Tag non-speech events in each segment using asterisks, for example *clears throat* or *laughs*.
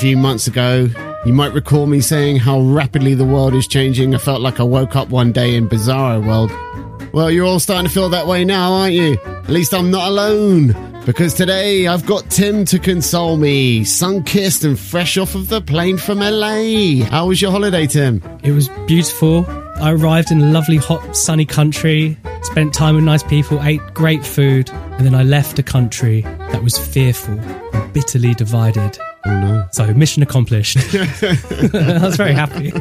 few months ago. You might recall me saying how rapidly the world is changing. I felt like I woke up one day in Bizarro World. Well, you're all starting to feel that way now, aren't you? At least I'm not alone. Because today I've got Tim to console me, sun kissed and fresh off of the plane from LA. How was your holiday, Tim? It was beautiful. I arrived in a lovely, hot, sunny country, spent time with nice people, ate great food, and then I left a country that was fearful and bitterly divided. Oh no. So, mission accomplished. *laughs* I was very happy.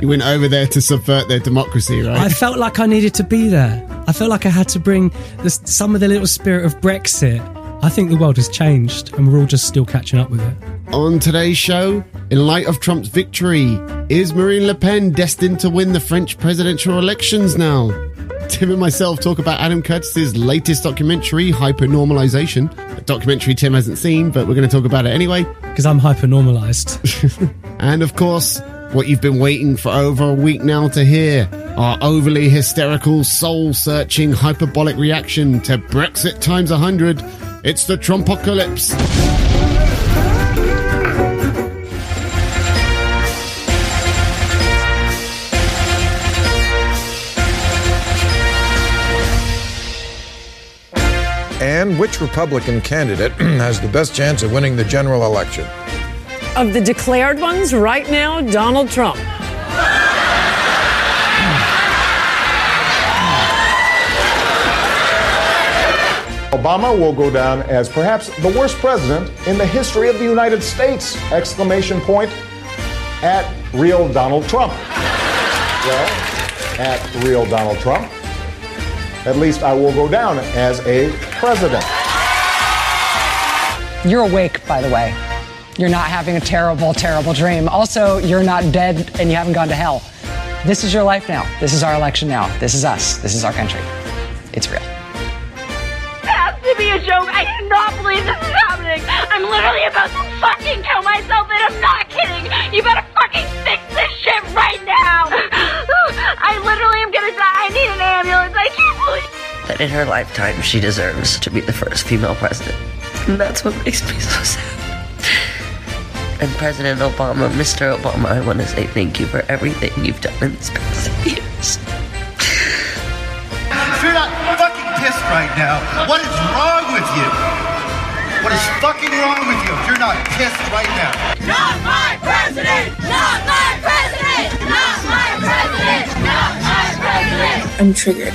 You went over there to subvert their democracy, right? I felt like I needed to be there. I felt like I had to bring this, some of the little spirit of Brexit. I think the world has changed and we're all just still catching up with it. On today's show, in light of Trump's victory, is Marine Le Pen destined to win the French presidential elections now? Tim and myself talk about Adam Curtis's latest documentary, Hypernormalization. A documentary Tim hasn't seen, but we're going to talk about it anyway. Because I'm hyper normalized. *laughs* And of course, what you've been waiting for over a week now to hear our overly hysterical, soul searching, hyperbolic reaction to Brexit times 100. It's the Trumpocalypse. And which Republican candidate *clears throat* has the best chance of winning the general election? Of the declared ones, right now, Donald Trump. Obama will go down as perhaps the worst president in the history of the United States! Exclamation point at real Donald Trump. Well, at real Donald Trump. At least I will go down as a president. You're awake, by the way. You're not having a terrible, terrible dream. Also, you're not dead and you haven't gone to hell. This is your life now. This is our election now. This is us. This is our country. It's real. Be a joke. I do not believe this is happening. I'm literally about to fucking kill myself, and I'm not kidding. You better fucking fix this shit right now. *sighs* I literally am gonna die. I need an ambulance. I can't believe. that in her lifetime she deserves to be the first female president. And that's what makes me so sad. And President Obama, Mr. Obama, I want to say thank you for everything you've done in these past years. Right now, what is wrong with you? What is fucking wrong with you if you're not pissed right now? Not my president. Not my president. Not my president. Not my president. I'm triggered.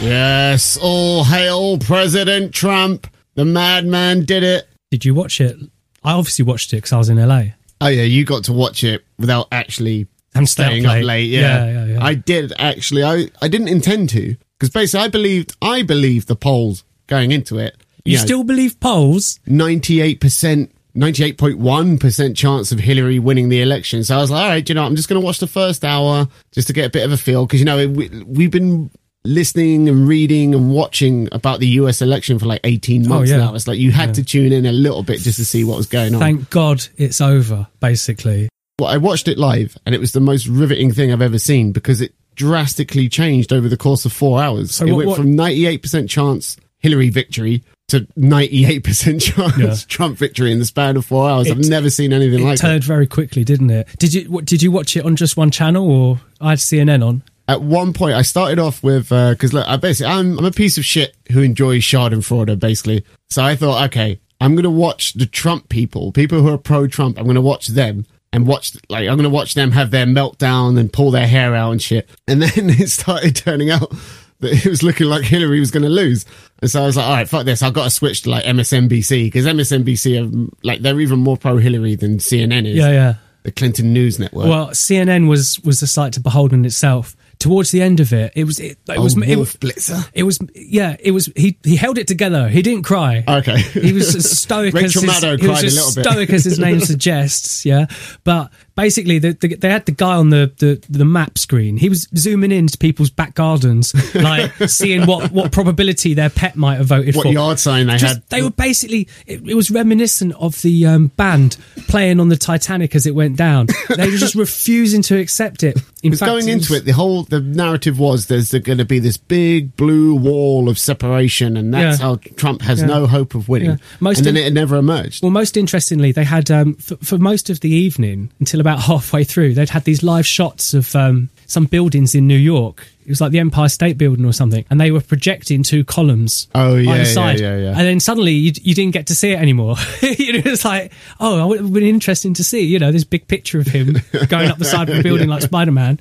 Yes, all hail President Trump. The madman did it. Did you watch it? I obviously watched it because I was in LA. Oh yeah, you got to watch it without actually And stay staying up up late. late. Yeah. Yeah, yeah, yeah. I did actually. I I didn't intend to because basically I believed I believed the polls going into it. You still believe polls? ninety eight percent. 98.1% chance of Hillary winning the election. So I was like, all right, you know, I'm just going to watch the first hour just to get a bit of a feel. Cause, you know, we, we've been listening and reading and watching about the US election for like 18 months Oh, yeah. now. It's like you had Yeah. to tune in a little bit just to see what was going on. Thank God it's over, basically. Well, I watched it live and it was the most riveting thing I've ever seen because it drastically changed over the course of four hours. So it what- went what- from 98% chance Hillary victory to 98% *laughs* chance Yeah. Trump victory in the span of four hours. I've never seen anything It like it. turned very quickly, didn't it? Did you what, did you watch it on just one channel or I had CNN on? At one point, I started off with uh, because look, I basically I'm I'm a piece of shit who enjoys Schadenfreude, basically. So I thought, okay, I'm gonna watch the Trump people, people who are pro-Trump. I'm gonna watch them and watch like I'm gonna watch them have their meltdown and pull their hair out and shit. And *laughs* then it started turning out that it was looking like Hillary was gonna lose. And so I was like, all right, fuck this. I've got to switch to like MSNBC because MSNBC are like they're even more pro-Hillary than CNN is. Yeah, yeah. The Clinton News Network. Well, CNN was was a sight to behold in itself. Towards the end of it, it was it, it was it, Wolf Blitzer. it was yeah it was he he held it together. He didn't cry. Okay. He was as stoic *laughs* as Rachel his, Maddow he was cried a little bit. stoic as his name *laughs* suggests. Yeah, but basically the, the, they had the guy on the, the the map screen. He was zooming into people's back gardens, *laughs* like seeing what what probability their pet might have voted What for. yard sign they Just- had. They were basically it, it was reminiscent of the um, band playing on the Titanic as it went down. they were just *laughs* refusing to accept it. In Because going into it, the whole the narrative was there's going to be this big blue wall of separation, and that's Yeah. how Trump has Yeah. no hope of winning. Yeah. Most and then in- it never emerged. Well, most interestingly, they had um, for, for most of the evening until about halfway through, they'd had these live shots of um, some buildings in New York. It was like the Empire State Building or something, and they were projecting two columns. Oh, yeah, either side. yeah, yeah. And then suddenly you, you didn't get to see it anymore. *laughs* you know, it's like, oh, it would have been interesting to see. You know, this big picture of him *laughs* going up the side of a building like Spider Man.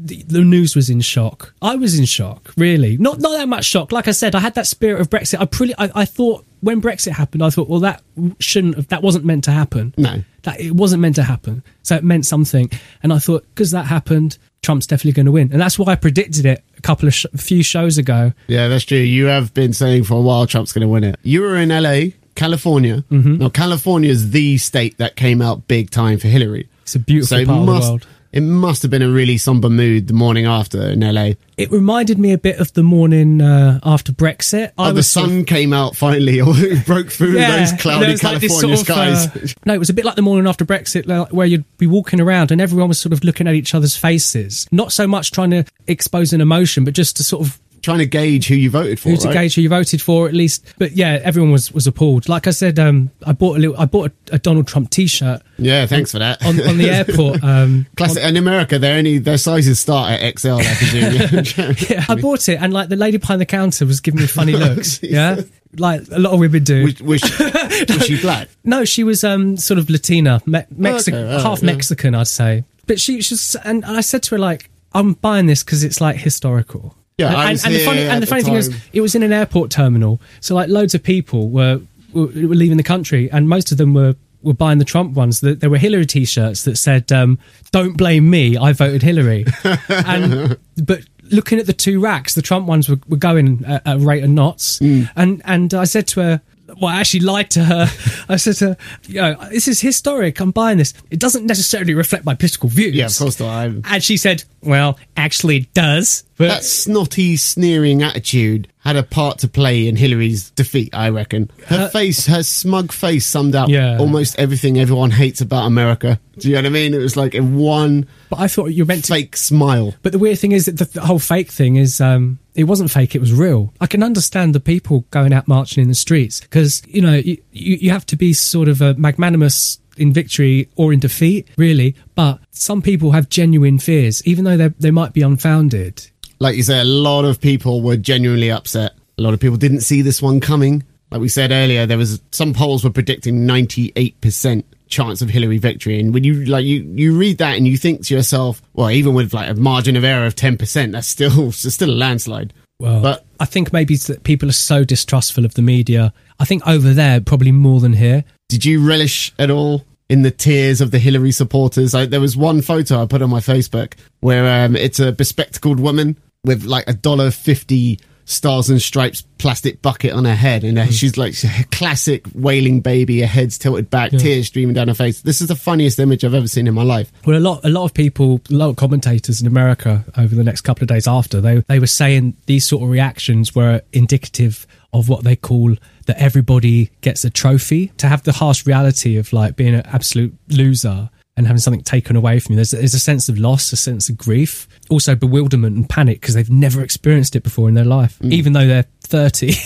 The, the news was in shock. I was in shock, really. Not not that much shock. Like I said, I had that spirit of Brexit. I pretty, I, I thought when Brexit happened, I thought, well, that shouldn't have, that wasn't meant to happen. No. That it wasn't meant to happen. So it meant something. And I thought, because that happened, Trump's definitely going to win. And that's why I predicted it a couple of sh- a few shows ago. Yeah, that's true. You have been saying for a while Trump's going to win it. You were in LA, California. Mm-hmm. Now, California is the state that came out big time for Hillary. It's a beautiful So part of the world. It must have been a really somber mood the morning after in LA. It reminded me a bit of the morning uh, after Brexit. Oh, the sort of- sun came out finally, or *laughs* it broke through those cloudy there was like California sort of, skies. uh, no, it was a bit like the morning after Brexit, like, where you'd be walking around and everyone was sort of looking at each other's faces, not so much trying to expose an emotion, but just to sort of Trying to gauge who you voted for. who to right? gauge who you voted for at least. But yeah, everyone was was appalled. Like I said, um, I bought a little, I bought a, a Donald Trump T-shirt Yeah, thanks for that. on on the *laughs* airport. Um, Classic. In America, they're only their sizes start at XL. I presume. *laughs* *laughs* yeah, I bought it, and like the lady behind the counter was giving me funny looks. yeah, like a lot of women do. was, was, she, was she black? No, she was um sort of Latina, Me- Mexican, Okay, alright, half yeah. Mexican, I'd say. But she she and I said to her like, I'm buying this because it's like historical. Yeah, and, I was and the funny and the the thing is, it was in an airport terminal, so like loads of people were were, were leaving the country, and most of them were. Were buying the Trump ones. That there were Hillary T-shirts that said, um, "Don't blame me, I voted Hillary." *laughs* and but looking at the two racks, the Trump ones were, were going at, at a rate of knots. Mm. And and I said to her, well, I actually lied to her. *laughs* I said to her, you know, this is historic. I'm buying this. It doesn't necessarily reflect my political views. Yeah, of course not. I'm, And she said, well, actually it does. But that snotty, sneering attitude had a part to play in Hillary's defeat. I reckon her face, her smug face, summed up Yeah. almost everything everyone hates about America. Do you know what I mean? It was like in one but I thought you meant to. fake smile. But the weird thing is that the, the whole fake thing is, um, it wasn't fake, it was real. I can understand the people going out marching in the streets because, you know, you, you, you have to be sort of a magnanimous in victory or in defeat, really. But some people have genuine fears, even though they they might be unfounded. Like you say, a lot of people were genuinely upset. A lot of people didn't see this one coming. Like we said earlier, there was some polls were predicting ninety eight percent chance of Hillary victory, and when you like you you read that and you think to yourself, well, even with like a margin of error of ten percent, that's still *laughs* still a landslide. Well, But- I think maybe it's that people are so distrustful of the media. I think over there, probably more than here. Did you relish at all in the tears of the Hillary supporters? I, there was one photo I put on my Facebook where um, it's a bespectacled woman with like a dollar fifty stars and stripes plastic bucket on her head, and uh, she's like *laughs* a classic wailing baby. Her head's tilted back, tears streaming down her face. This is the funniest image I've ever seen in my life. Well, a lot, a lot of people, a lot of commentators in America over the next couple of days after they they were saying these sort of reactions were indicative of what they call that everybody gets a trophy. To have the harsh reality of like being an absolute loser and having something taken away from you, there's, there's a sense of loss, a sense of grief, also bewilderment and panic because they've never experienced it before in their life, mm. even though they're thirty. *laughs*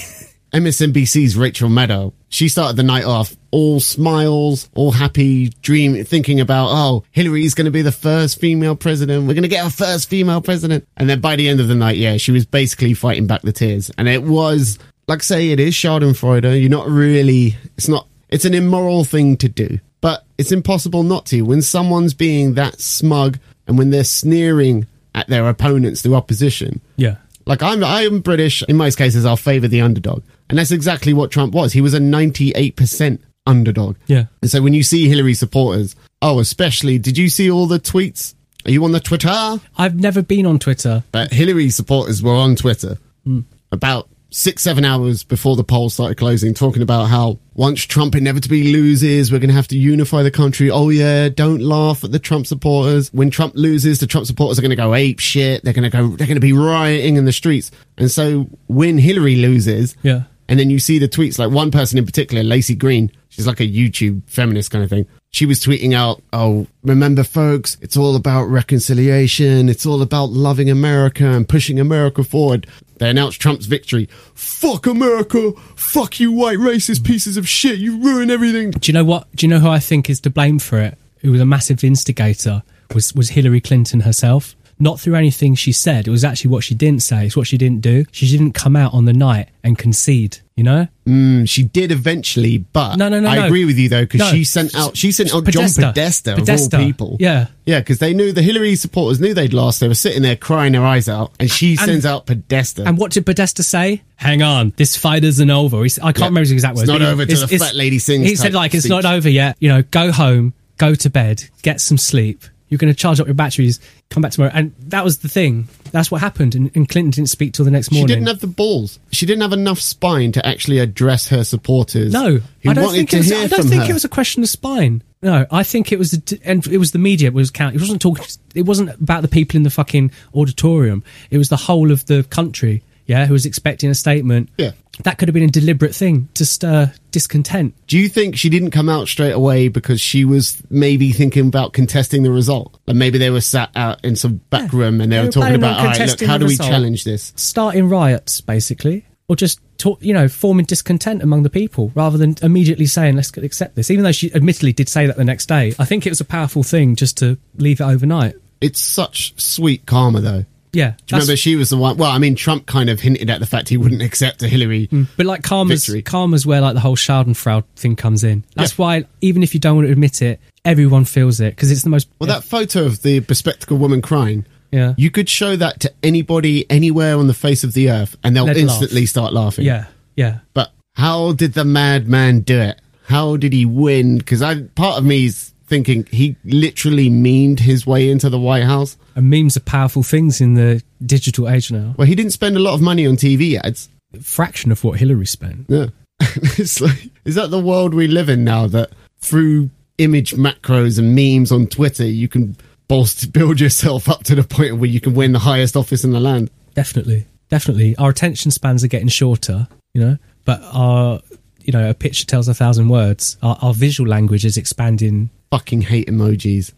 MSNBC's Rachel Maddow, she started the night off all smiles, all happy, dream, thinking about, oh, Hillary's going to be the first female president. We're going to get our first female president. And then by the end of the night, yeah, she was basically fighting back the tears. And it was, like I say, it is Schadenfreude. You're not really, it's not, it's an immoral thing to do, but it's impossible not to. When someone's being that smug and when they're sneering at their opponents, the opposition, yeah. like I'm, I'm British. In most cases, I'll favour the underdog, and that's exactly what Trump was. He was a 98 percent underdog. Yeah. And so when you see Hillary supporters, oh, especially, did you see all the tweets? Are you on the Twitter? I've never been on Twitter. But Hillary supporters were on Twitter hmm. about six, seven hours before the polls started closing, talking about how once Trump inevitably loses, we're going to have to unify the country. Oh yeah, don't laugh at the Trump supporters. When Trump loses, the Trump supporters are going to go ape shit. They're going to go, they're going to be rioting in the streets. And so when Hillary loses, Yeah. And then you see the tweets, like one person in particular, Laci Green, she's like a YouTube feminist kind of thing. She was tweeting out, Oh, remember folks, it's all about reconciliation. It's all about loving America and pushing America forward. They announced Trump's victory. Fuck America. Fuck you white racist pieces of shit. You ruin everything. Do you know what? Do you know who I think is to blame for it? Who was a massive instigator was was Hillary Clinton herself. Not through anything she said. It was actually what she didn't say. It's what she didn't do. She didn't come out on the night and concede. You know? Mm, she did eventually, but No, no, no, I no. agree with you though because No. she sent out she sent out John Podesta. Podesta, of Podesta. all people. Yeah. yeah, because they knew the Hillary supporters knew they'd lost. They were sitting there crying their eyes out, and she And- sends out Podesta. And what did Podesta say? Hang on, this fight isn't over. He's, I can't Yeah. remember his exact It's words. not but over till the fat lady sings He said like it's not over yet. You know, go home, go to bed, get some sleep. You're going to charge up your batteries, come back tomorrow. And that was the thing. That's what happened. And, and Clinton didn't speak till the next morning. she didn't have the balls. She didn't have enough spine to actually address her supporters. No, I don't think it was. I don't think it was a question of spine. No, I think it was, the, and it was the media was count. It wasn't talking. It wasn't about the people in the fucking auditorium. It was the whole of the country. Yeah, who was expecting a statement. Yeah. that could have been a deliberate thing to stir discontent. Do you think she didn't come out straight away because she was maybe thinking about contesting the result? And maybe they were sat out in some back room and they, They were were talking about, all right, look, how do we result." challenge this? starting riots, basically, or just talk, you know, forming discontent among the people rather than immediately saying let's accept this. Even though she admittedly did say that the next day, I think it was a powerful thing just to leave it overnight. It's such sweet karma, though. Yeah, Do you remember she was the one? Well, I mean, Trump kind of hinted at the fact he wouldn't accept a Hillary. Mm. But like karma's Victory. karma's where like the whole Schadenfreude thing comes in. That's why even if you don't want to admit it, everyone feels it because it's the most. Well, that photo of the bespectacled woman crying, Yeah. you could show that to anybody anywhere on the face of the earth, and they'll They'd laugh. instantly start laughing. Yeah, yeah. But how did the madman do it? How did he win? Because I part of me is thinking he literally memed his way into the White House. And memes are powerful things in the digital age now. Well, he didn't spend a lot of money on TV ads. fraction of what Hillary spent. Yeah. *laughs* it's like, is that the world we live in now? That through image macros and memes on Twitter, you can bolster, *laughs* build yourself up to the point where you can win the highest office in the land. Definitely, definitely. Our attention spans are getting shorter, you know, but our, you know, a picture tells a thousand words. Our, our visual language is expanding. Fucking hate emojis.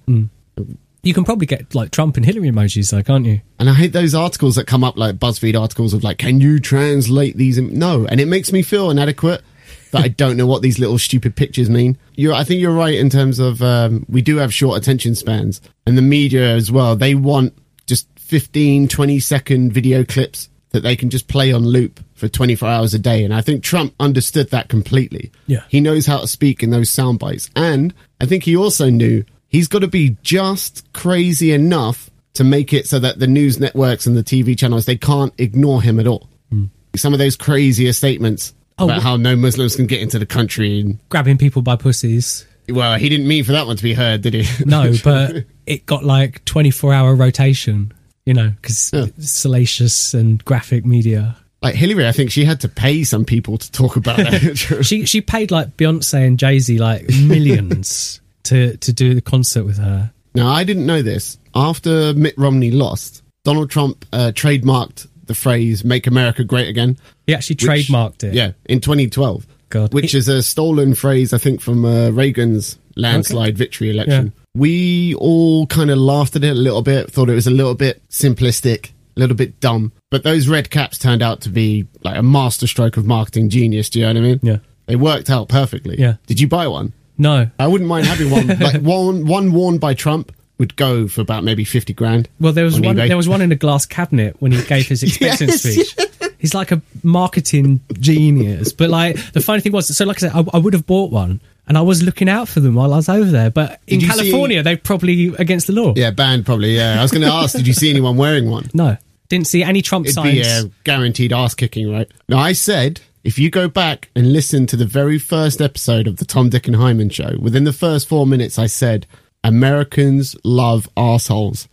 You can probably get like Trump and Hillary emojis, though, can't you? And I hate those articles that come up like BuzzFeed articles of like, can you translate these? In-? No. And it makes me feel inadequate that I don't know what these little stupid pictures mean. You're, I think you're right in terms of, um, we do have short attention spans and the media as well. They want just 15, 20 second video clips that they can just play on loop for 24 hours a day. And I think Trump understood that completely. Yeah. He knows how to speak in those sound bites. And I think he also knew he's got to be just crazy enough to make it so that the news networks and the TV channels, they can't ignore him at all. Hmm. Some of those crazier statements Oh, about wh- how no Muslims can get into the country. And, Grabbing people by pussies. well, he didn't mean for that one to be heard, did he? No, *laughs* but it got like 24 hour rotation, you know, because Yeah. salacious and graphic media. like Hillary, I think she had to pay some people to talk about that. *laughs* *laughs* She she paid like Beyonce and Jay Z like millions *laughs* to to do the concert with her. Now, I didn't know this. After Mitt Romney lost, Donald Trump uh, trademarked the phrase "Make America Great Again." He actually which- trademarked it. Yeah, in 2012. God. Which It- is a stolen phrase, I think, from uh, Reagan's landslide victory election. We all kind of laughed at it a little bit, thought it was a little bit simplistic, a little bit dumb. But those red caps turned out to be like a masterstroke of marketing genius. Do you know what I mean? Yeah. They worked out perfectly. Yeah. Did you buy one? No. I wouldn't mind having one. *laughs* like one, one worn by Trump would go for about maybe fifty grand. Well, there was on one. eBay. There was one in a glass cabinet when he gave his *laughs* acceptance Yes, speech. He's like a marketing genius. But like the funny thing was, so like I said, I, I would have bought one, and I was looking out for them while I was over there. But in you see- California, they're probably against the law. Yeah, banned probably. Yeah, I was going to ask, did you see anyone wearing one? No, didn't see any Trump It'd signs. be a guaranteed ass kicking, right? Now, I said if you go back and listen to the very first episode of the Tom, Dick, and Hyman show, within the first four minutes, I said Americans love assholes.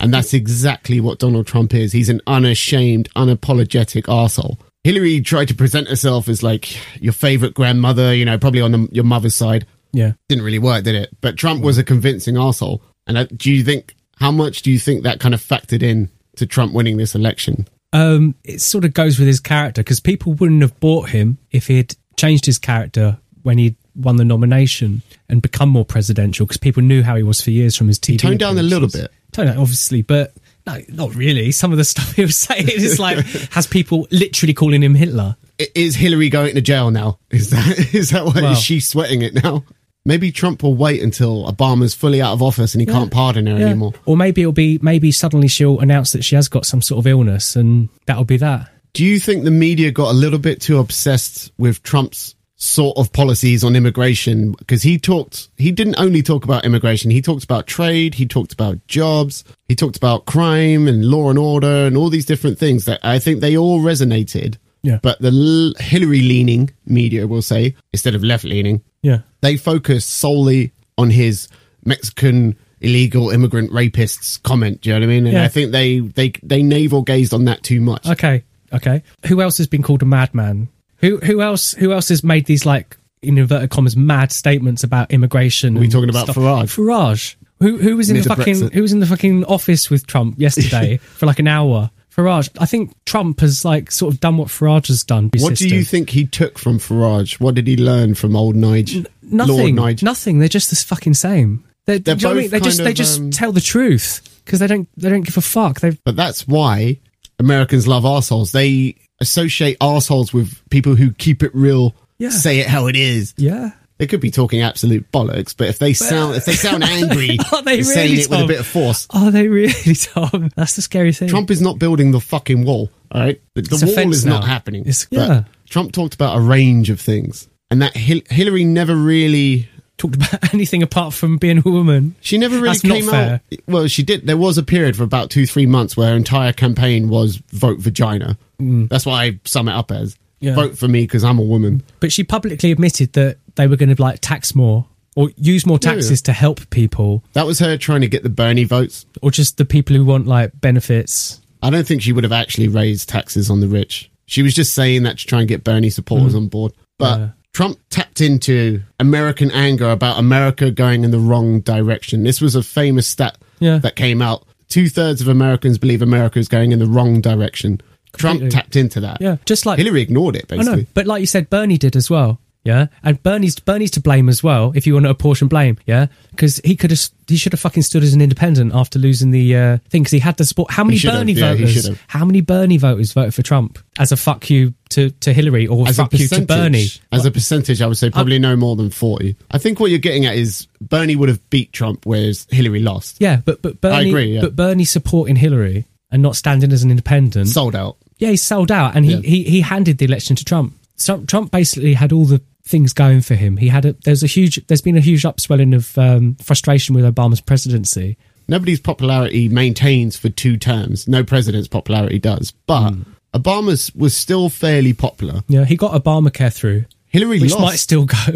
And that's exactly what Donald Trump is. He's an unashamed, unapologetic arsehole. Hillary tried to present herself as like your favorite grandmother, you know, probably on the, your mother's side. Yeah. Didn't really work, did it? But Trump was a convincing asshole. And uh, do you think, how much do you think that kind of factored in to Trump winning this election? um, it sort of goes with his character because people wouldn't have bought him if he had changed his character when he'd won the nomination and become more presidential because people knew how he was for years from his TV. He toned down a little bit. Toned down, obviously, but no, not really. Some of the *laughs* stuff he was saying is like has people literally calling him Hitler. Is Hillary going to jail now? Is that *laughs* is that why Well- is she sweating it now? Maybe Trump will wait until Obama's fully out of office and he can't pardon her Yeah. anymore. Or maybe it'll be maybe suddenly she'll announce that she has got some sort of illness and that'll be that. Do you think the media got a little bit too obsessed with Trump's sort of policies on immigration? Because he talked, he didn't only talk about immigration, he talked about trade, he talked about jobs, he talked about crime and law and order and all these different things that I think they all resonated. Yeah. But the l- Hillary leaning media will say, instead of left leaning, Yeah. they focus solely on his Mexican illegal immigrant rapists comment. Do you know what I mean? And Yeah. I think they, they, they navel gazed on that too much. Okay. Okay. Who else has been called a madman? Who who else who else has made these like in inverted commas mad statements about immigration? Are we talking about stuff? Farage? Farage. Who who was in the fucking Brexit. who was in the fucking office with Trump *laughs* yesterday for like an hour? Farage. I think Trump has like sort of done what Farage has done. What do you think he took from Farage? What did he learn from old Nige? Lord Nothing. Nige. Nothing. They're just the fucking same. They're, They're do you know what I mean? both They just kind they just um, tell the truth because they don't they don't give a fuck. They But that's why Americans love arseholes. They associate assholes with people who keep it real, Yeah. say it how it is. yeah. They could be talking absolute bollocks, but if they sound if they uh, sound angry, *laughs* Are they they're saying really, it with a bit of force. Are they really, *laughs* Tom? That's the scary thing. Trump is not building the fucking wall. All right, the, the wall is not happening. It's- yeah. Trump talked about a range of things, and that Hil- Hillary never really talked about *laughs* anything apart from being a woman. She never really That's came out. Well, she did. There was a period for about two, three months where her entire campaign was vote vagina. That's what I sum it up as. Mm. Yeah. Vote for me because I'm a woman. But she publicly admitted that they were going to like tax more or use more taxes yeah. to help people, That was her trying to get the Bernie votes. or just the people who want like benefits. I don't think she would have actually raised taxes on the rich. She was just saying that to try and get Bernie supporters on board. But Mm. Yeah. Trump tapped into American anger about America going in the wrong direction. This was a famous stat Yeah. that came out. Two thirds of Americans believe America is going in the wrong direction. Trump tapped into that. Yeah, just like Hillary ignored it, basically. know, but like you said, Bernie did as well. Yeah, and Bernie's Bernie's to blame as well. If you want to apportion blame, yeah, because he could have he should have fucking stood as an independent after losing the uh, thing because he had the support. How many Bernie yeah, voters? How many Bernie voters voted for Trump as a fuck you to to Hillary or as fuck you to Bernie? as a percentage, I would say probably no more than forty. I think what you're getting at is Bernie would have beat Trump, whereas Hillary lost. Yeah, but but Bernie, I agree, yeah. but Bernie supporting Hillary and not standing as an independent. Sold out. yeah, he sold out, and he, Yeah. he he handed the election to Trump. So Trump basically had all the things going for him. He had a there's a huge there's been a huge upswelling of um, frustration with Obama's presidency. Nobody's popularity maintains for two terms. No president's popularity does. But Hmm. Obama's was still fairly popular. Yeah, he got Obamacare through, Hillary which lost. might still go. *laughs*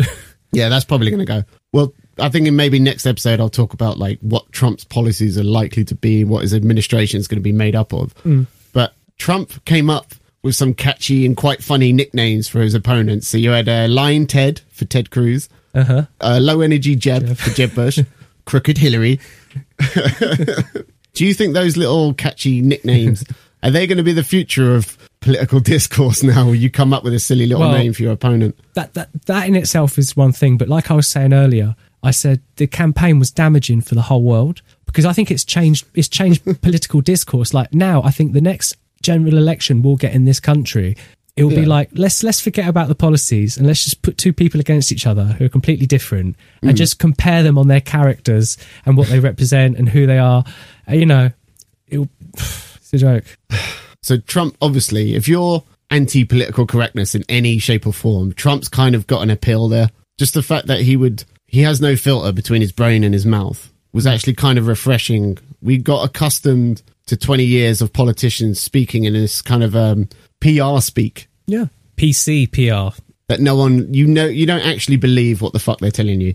Yeah, that's probably going to go. Well, I think in maybe next episode I'll talk about like what Trump's policies are likely to be, what his administration is going to be made up of. Mm. But Trump came up with some catchy and quite funny nicknames for his opponents. So you had uh, Lyin' Ted for Ted Cruz, uh huh. uh, Low Energy Jeb for Jeb Bush, *laughs* Crooked Hillary. *laughs* Do you think those little catchy nicknames are they going to be the future of political discourse now? Where you come up with a silly little Well- name for your opponent? That that that in itself is one thing, but like I was saying earlier, I said the campaign was damaging for the whole world because I think it's changed it's changed *laughs* political discourse. Like now, I think the next general election we'll get in this country, it will be like let's let's forget about the policies and let's just put two people against each other who are completely different and just compare them on their characters and what they represent and who they are. Uh, you know, it'll, *sighs* it's a joke. *sighs* So Trump, obviously, if you're anti-political correctness in any shape or form, Trump's kind of got an appeal there. Just the fact that he would, he has no filter between his brain and his mouth was actually kind of refreshing. We got accustomed to 20 years of politicians speaking in this kind of um, PR speak Yeah, PC PR. that no one, you know, you don't actually believe what the fuck they're telling you.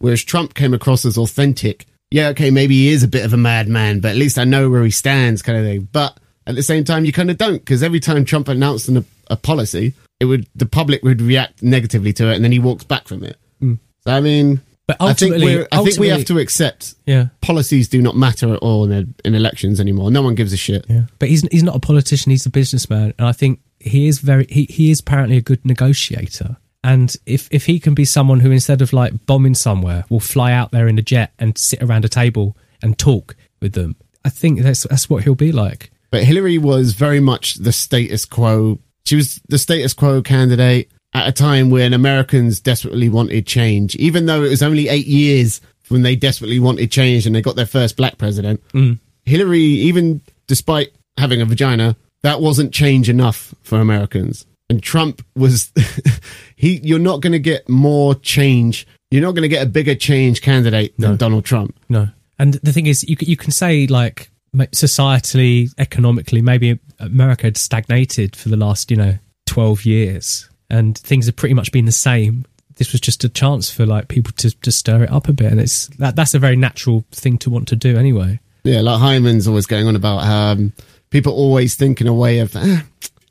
Whereas Trump came across as authentic. Yeah, okay, maybe he is a bit of a madman, but at least I know where he stands, kind of thing. But at the same time, you kind of don't, because every time Trump announced an, a policy, it would the public would react negatively to it, and then he walks back from it. So I mean, But I think ultimately, I think we have to accept Yeah. policies do not matter at all in, in elections anymore. No one gives a shit. Yeah. But he's he's not a politician. He's a businessman, and I think he is very he, he is apparently a good negotiator. And if if he can be someone who instead of like bombing somewhere will fly out there in a jet and sit around a table and talk with them, I think that's that's what he'll be like. But Hillary was very much the status quo. She was the status quo candidate at a time when Americans desperately wanted change, even though it was only eight years when they desperately wanted change and they got their first black president. Mm. Hillary, even despite having a vagina, that wasn't change enough for Americans. And Trump was *laughs* he you're not going to get more change. You're not going to get a bigger change candidate than Donald Trump. No. And the thing is, you you can say like societally, economically, maybe America had stagnated for the last you know twelve years, and things have pretty much been the same. This was just a chance for like people to, to stir it up a bit, and it's that that's a very natural thing to want to do anyway. Yeah, like Hyman's always going on about um, people always think in a way of, "Ah,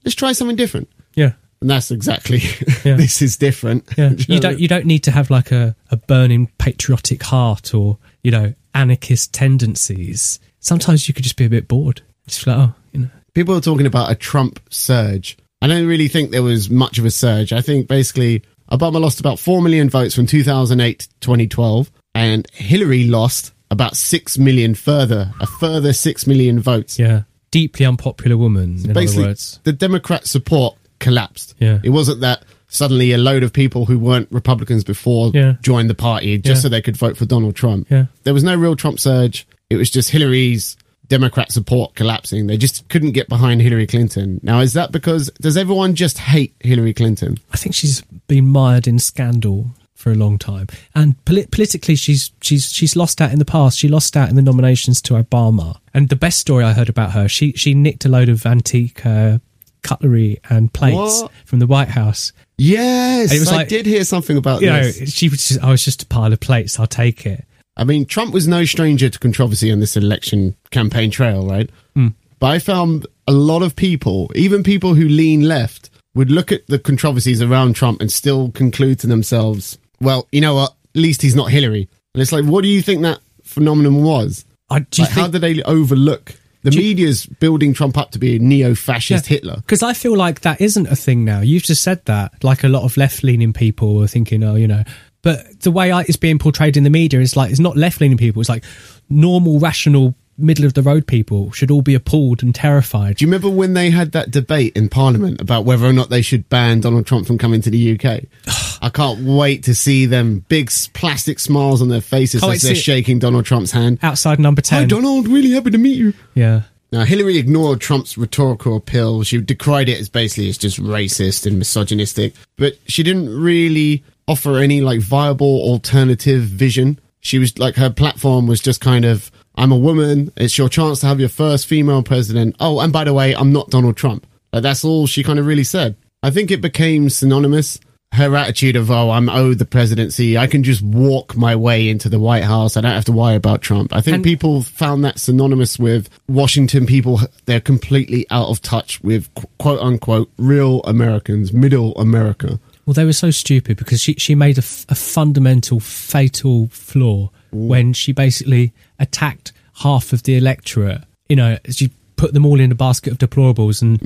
let's try something different. Yeah, And that's exactly, *laughs* Yeah. this is different. yeah. *laughs* you don't you don't need to have like a, a burning patriotic heart or you know anarchist tendencies. Sometimes you could just be a bit bored. Just like oh, you know, People are talking about a Trump surge. I don't really think there was much of a surge. I think basically Obama lost about 4 million votes from 2008 to 2012, and Hillary lost about 6 million further, a further 6 million votes. yeah, deeply unpopular woman. in other basically words, the Democrat support collapsed. Yeah. It wasn't that suddenly a load of people who weren't Republicans before Yeah. joined the party just Yeah. so they could vote for Donald Trump. Yeah. There was no real Trump surge. It was just Hillary's Democrat support collapsing. They just couldn't get behind Hillary Clinton. Now, is that because does everyone just hate Hillary Clinton? I think she's been mired in scandal for a long time, and polit- politically, she's she's she's lost out in the past. She lost out in the nominations to Obama. And the best story I heard about her, she she nicked a load of antique uh, cutlery and plates What? from the White House. Yes, And it was I like- did hear something about You know, this. she was just, I was just a pile of plates. I'll take it. I mean, Trump was no stranger to controversy on this election campaign trail, right? Hmm. But I found a lot of people, even people who lean left, would look at the controversies around Trump and still conclude to themselves, well, you know what? At least he's not Hillary. And it's like, what do you think that phenomenon was? I, do you Like, how did they overlook? The you- media's building Trump up to be a neo fascist Hitler. Because I feel like that isn't a thing now. You've just said that. Like a lot of left leaning people are thinking, oh, you know. But the way it's being portrayed in the media is like, it's not left leaning people. It's like normal, rational, middle of the road people should all be appalled and terrified. Do you remember when they had that debate in Parliament about whether or not they should ban Donald Trump from coming to the UK? *sighs* I can't wait to see them big plastic smiles on their faces Can't as they're shaking Donald Trump's hand. Outside number Ten. Hi, Donald. Really happy to meet you. yeah. Now, Hillary ignored Trump's rhetorical appeal. She decried it as basically as just racist and misogynistic, but she didn't really offer any like viable alternative vision. She was like, her platform was just kind of, I'm a woman. It's your chance to have your first female president. Oh, and by the way, I'm not Donald Trump. Like, that's all she kind of really said. I think it became synonymous. Her attitude of, oh, I'm owed the presidency. I can just walk my way into the White House. I don't have to worry about Trump. I think And- people found that synonymous with Washington people. They're completely out of touch with quote unquote real Americans, middle America. Well, they were so stupid because she, she made a, f- a fundamental, fatal flaw when she basically attacked half of the electorate. You know, she put them all in a basket of deplorables, and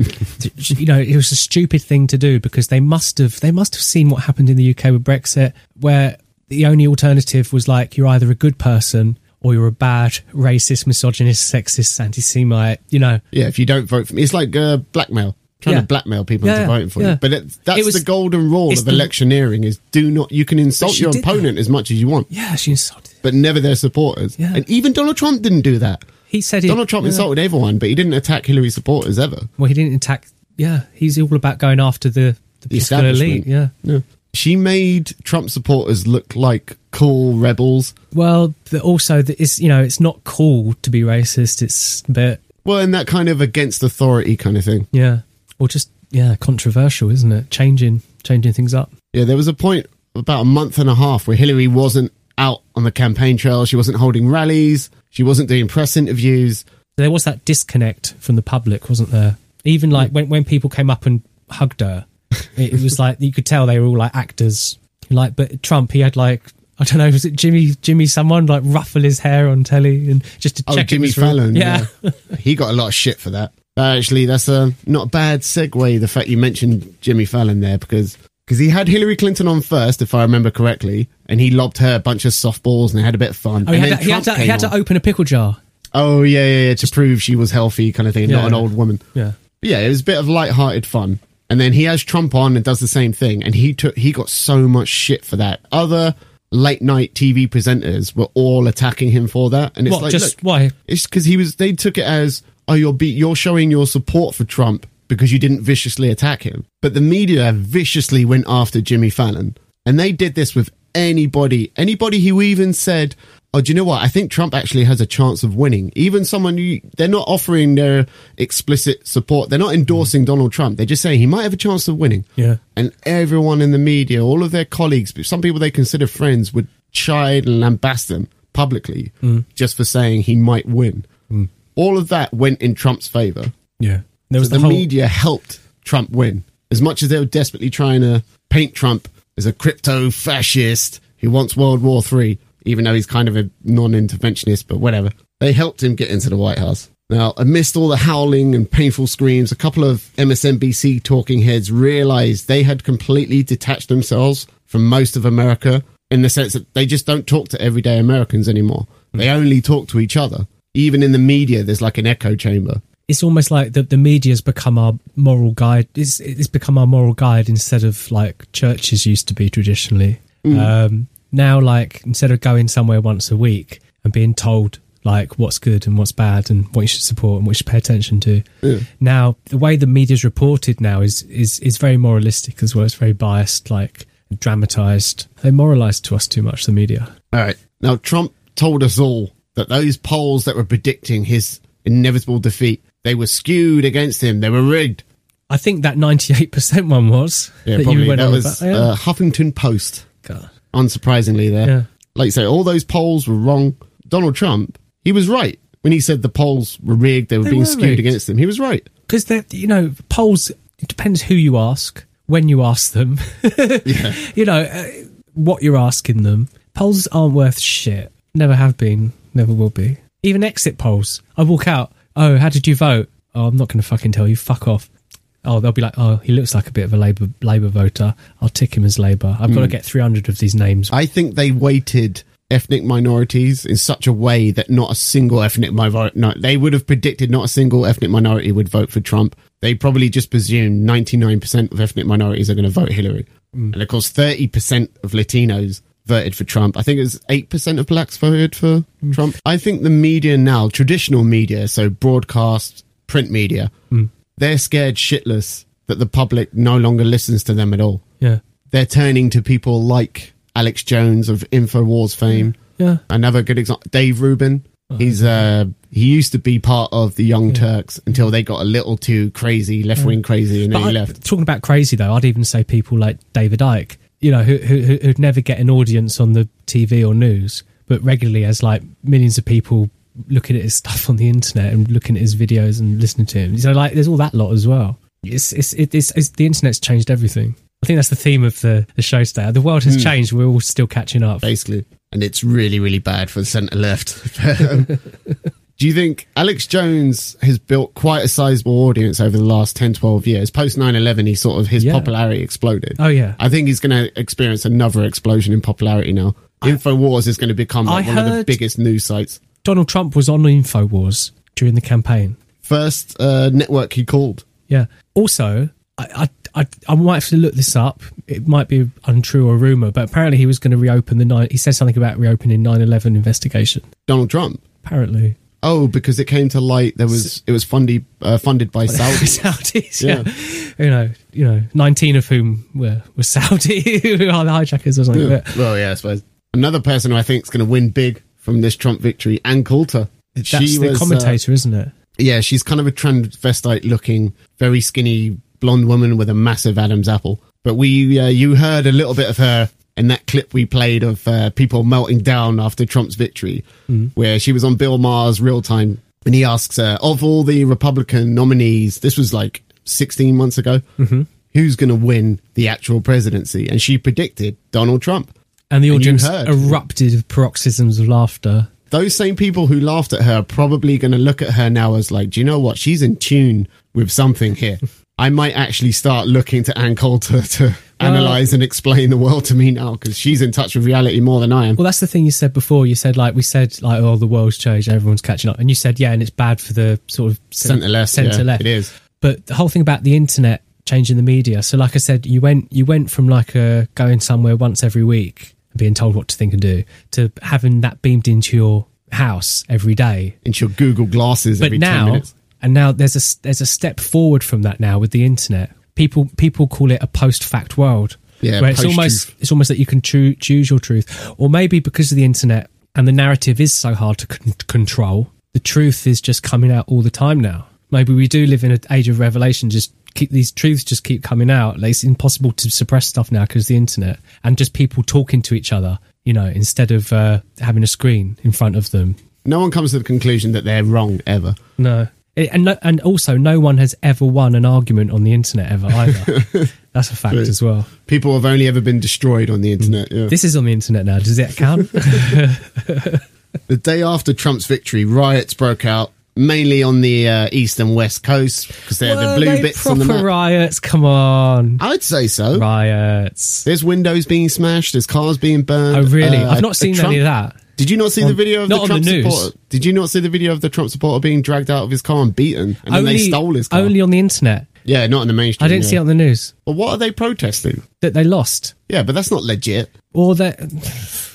*laughs* you know, it was a stupid thing to do because they must have they must have seen what happened in the UK with Brexit, where the only alternative was like you're either a good person or you're a bad, racist, misogynist, sexist, anti-Semite. You know, Yeah, if you don't vote for me, it's like uh, blackmail. Trying Yeah. to blackmail people Yeah, into voting for yeah. you. But it, that's It was- the golden rule of electioneering is do not, you can insult your did that. opponent as much as you want, yeah, she insulted. but never their supporters. Yeah. And even Donald Trump didn't do that. He said he, Donald Trump yeah. insulted everyone, but he didn't attack Hillary supporters ever. Well, he didn't attack. Yeah, he's all about going after the the, The political elite. Yeah. Yeah. She made Trump supporters look like cool rebels. Well, also it's you know it's not cool to be racist. It's but Well, and that kind of against authority kind of thing. yeah, or just yeah, controversial, isn't it? Changing changing things up. Yeah, there was a point about a month and a half where Hillary wasn't out on the campaign trail. She wasn't holding rallies. She wasn't doing press interviews. There was that disconnect from the public, wasn't there? Even like when when people came up and hugged her, it, it was like you could tell they were all like actors. Like, but Trump, he had like I don't know, was it Jimmy Jimmy someone like ruffle his hair on telly and just to Oh, check Jimmy? Fallon. Yeah. Yeah. *laughs* he got a lot of shit for that. Actually, that's a not a bad segue. The fact you mentioned Jimmy Fallon there because because he had Hillary Clinton on first, if I remember correctly, and he lobbed her a bunch of softballs and they had a bit of fun. Oh, he had, to, he, had to, he had to open a pickle jar. Oh yeah, yeah, yeah, to prove she was healthy, kind of thing, Yeah. not an old woman. Yeah. But yeah, it was a bit of light-hearted fun. And then he has Trump on and does the same thing, and he took he got so much shit for that. Other late night TV presenters were all attacking him for that, and it's What, like, just look, why? It's because he was. They took it as, oh, you're be, you're showing your support for Trump because you didn't viciously attack him. But the media viciously went after Jimmy Fallon, and they did this with anybody, anybody who even said, oh, do you know what? I think Trump actually has a chance of winning. Even someone who they're not offering their explicit support. They're not endorsing Donald Trump. They're just saying he might have a chance of winning. Yeah. And everyone in the media, all of their colleagues, some people they consider friends, would chide and lambast them publicly mm. just for saying he might win. Mm. All of that went in Trump's favor. Yeah. There was So the, the, whole, media helped Trump win. As much as they were desperately trying to paint Trump as a crypto fascist who wants World War Three, even though he's kind of a non interventionist, but whatever. They helped him get into the White House. Now, amidst all the howling and painful screams, a couple of MSNBC talking heads realized they had completely detached themselves from most of America in the sense that they just don't talk to everyday Americans anymore. They only talk to each other. Even in the media, there's like an echo chamber. It's almost like the, the media's become our moral guide. It's, it's become our moral guide instead of like churches used to be traditionally. Um, now, like instead of going somewhere once a week and being told like what's good and what's bad and what you should support and what you should pay attention to, now the way the media's reported now is is is very moralistic as well. It's very biased, like dramatized. They moralize to us too much. The media. All right. Now, Trump told us all that those polls that were predicting his inevitable defeat, they were skewed against him. They were rigged. I think that ninety eight percent one was Yeah, that probably. that was. Yeah. uh, Huffington Post, God. unsurprisingly there. Yeah. Like you say, all those polls were wrong. Donald Trump, he was right. When he said the polls were rigged, they were They being were skewed rigged. against him. He was right. because you know polls it depends who you ask when you ask them *laughs* you know uh, what you're asking them polls aren't worth shit never have been never will be even exit polls i walk out oh how did you vote? Oh i'm not going to fucking tell you. Fuck off. Oh they'll be like oh he looks like a bit of a labor labor voter. I'll tick him as labor i've got to hmm. get 300 of these names. I think they weighted ethnic minorities in such a way that not a single ethnic minority, no, they would have predicted not a single ethnic minority would vote for Trump. They probably just presumed 99% of ethnic minorities are going to vote Hillary. Hmm. And of course, 30% of Latinos voted for Trump. I think it was 8% of blacks voted for Trump. I think the media now, traditional media, so broadcast, print media, they're scared shitless that the public no longer listens to them at all yeah they're turning to people like Alex Jones of Infowars fame. yeah Another good example, Dave Rubin. He's uh he used to be part of the Young Turks until they got a little too crazy, left wing crazy, and then But he I- left. Talking about crazy though, I'd even say people like David Icke, you know, who, who who- who'd never get an audience on the TV or news, but regularly has like millions of people looking at his *laughs* stuff on the internet and looking at his videos and listening to him. So like, there's all that lot as well. It's it's it- it's, it's the internet's changed everything. I think that's the theme of the the show today. The world has hmm. changed. We're all still catching up. basically, and it's really, really bad for the centre left. *laughs* Um, Do you think Alex Jones has built quite a sizable audience over the last 10, 12 years? Post 9 11, he sort of, his Yeah. popularity exploded. Oh, yeah. I think he's going to experience another explosion in popularity now. Infowars is going to become like one of the biggest news sites. Donald Trump was on Infowars during the campaign. First uh, network he called. Yeah. Also, I, I, I, I might have to look this up. It might be untrue or a rumor, but apparently he was going to reopen the nine. He said something about reopening 9/11 investigation. Donald Trump. Apparently, Oh, because it came to light there was it was funded uh, funded by Saudi. Saudis. *laughs* Yeah. You know, you know, 19 of whom were were Saudi, *laughs* who are the hijackers or something. Yeah. Well, yeah, I suppose. Another person who I think is going to win big from this Trump victory, Ann Coulter. that's the uh, commentator, isn't it? yeah, she's kind of a transvestite looking, very skinny blonde woman with a massive Adam's apple. But we, uh, you heard a little bit of her in that clip we played of uh, people melting down after Trump's victory, where she was on Bill Maher's real time. And he asks her, of all the Republican nominees, this was like 16 months ago, who's going to win the actual presidency? And she predicted Donald Trump. And the audience heard. erupted with paroxysms of laughter. Those same people who laughed at her are probably going to look at her now as like, do you know what? She's in tune with something here. *laughs* I might actually start looking to Ann Coulter to analyze and explain the world to me now because she's in touch with reality more than I am. Well, that's the thing you said before. You said like we said like oh the world's changed, everyone's catching up, and you said yeah, and it's bad for the sort of Centre left, centre yeah, left. it is. But the whole thing about the internet changing the media. So like I said, you went you went from like a going somewhere once every week and being told what to think and do to having that beamed into your house every day. Into your Google glasses But every 10 now minutes. And now there's a there's a step forward from that now with the internet. People people call it a post fact world. Yeah, where it's almost it's almost that you can choo- choose your truth, or maybe because of the internet and the narrative is so hard to con- control, the truth is just coming out all the time now. Maybe we do live in an age of revelation. Just keep these truths just keep coming out. Like, it's impossible to suppress stuff now because the internet and just people talking to each other. You know, instead of uh, having a screen in front of them. No one comes to the conclusion that they're wrong ever. No. And no, and also no one has ever won an argument on the internet ever *laughs* either. That's a fact Right. as well. People have only ever been destroyed on the internet. Yeah. This is on the internet now. Does it count? *laughs* The day after Trump's victory, riots broke out mainly on the uh, east and west coast because they're Were the blue they bits on the map. riots. Come on, I'd say so. riots. There's windows being smashed. There's cars being burned. Oh really? Uh, I've not seen Trump- any of that. Did you not see the video of not the Trump the supporter? Did you not see the video of the Trump supporter being dragged out of his car and beaten, and then they stole his car? only on the internet. yeah, not in the mainstream. I didn't yeah. see it on the news But what are they protesting? that they lost Yeah, but that's not legit. or that.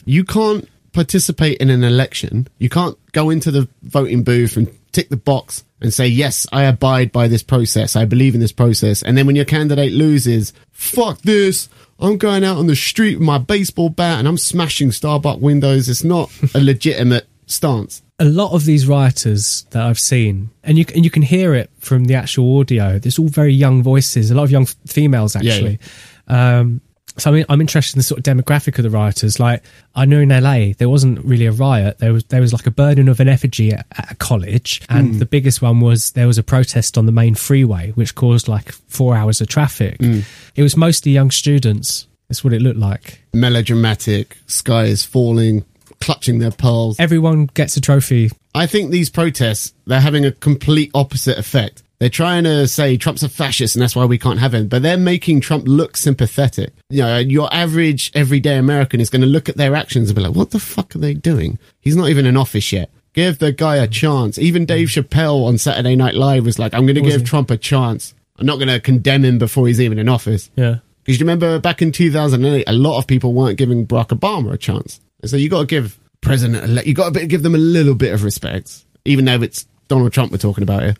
You can't participate in an election. You can't go into the voting booth and tick the box and say, yes, I abide by this process. I believe in this process. And then when your candidate loses, fuck this. I'm going out on the street with my baseball bat and I'm smashing Starbucks windows. It's not a legitimate stance. a lot of these writers that I've seen, and you and you can hear it from the actual audio. There's all very young voices, a lot of young f- females Yeah, actually. Um, so I mean, I'm interested in the sort of demographic of the rioters. Like I know in LA there wasn't really a riot. There was there was like a burning of an effigy at, at a college, and Hmm. the biggest one was there was a protest on the main freeway, which caused like four hours of traffic. Hmm. It was mostly young students. That's what it looked like. Melodramatic, sky is falling, clutching their pearls. Everyone gets a trophy. I think these protests, they're having a complete opposite effect. They're trying to say Trump's a fascist and that's why we can't have him, but they're making Trump look sympathetic. You know, your average everyday American is going to look at their actions and be like, what the fuck are they doing? He's not even in office yet. Give the guy a chance. Even Dave Chappelle on Saturday Night Live was like, I'm going to give? Trump a chance. I'm not going to condemn him before he's even in office. Yeah. Because you remember back in 2008, a lot of people weren't giving Barack Obama a chance. And so you got to give President elect, you got to give them a little bit of respect, even though it's Donald Trump we're talking about here.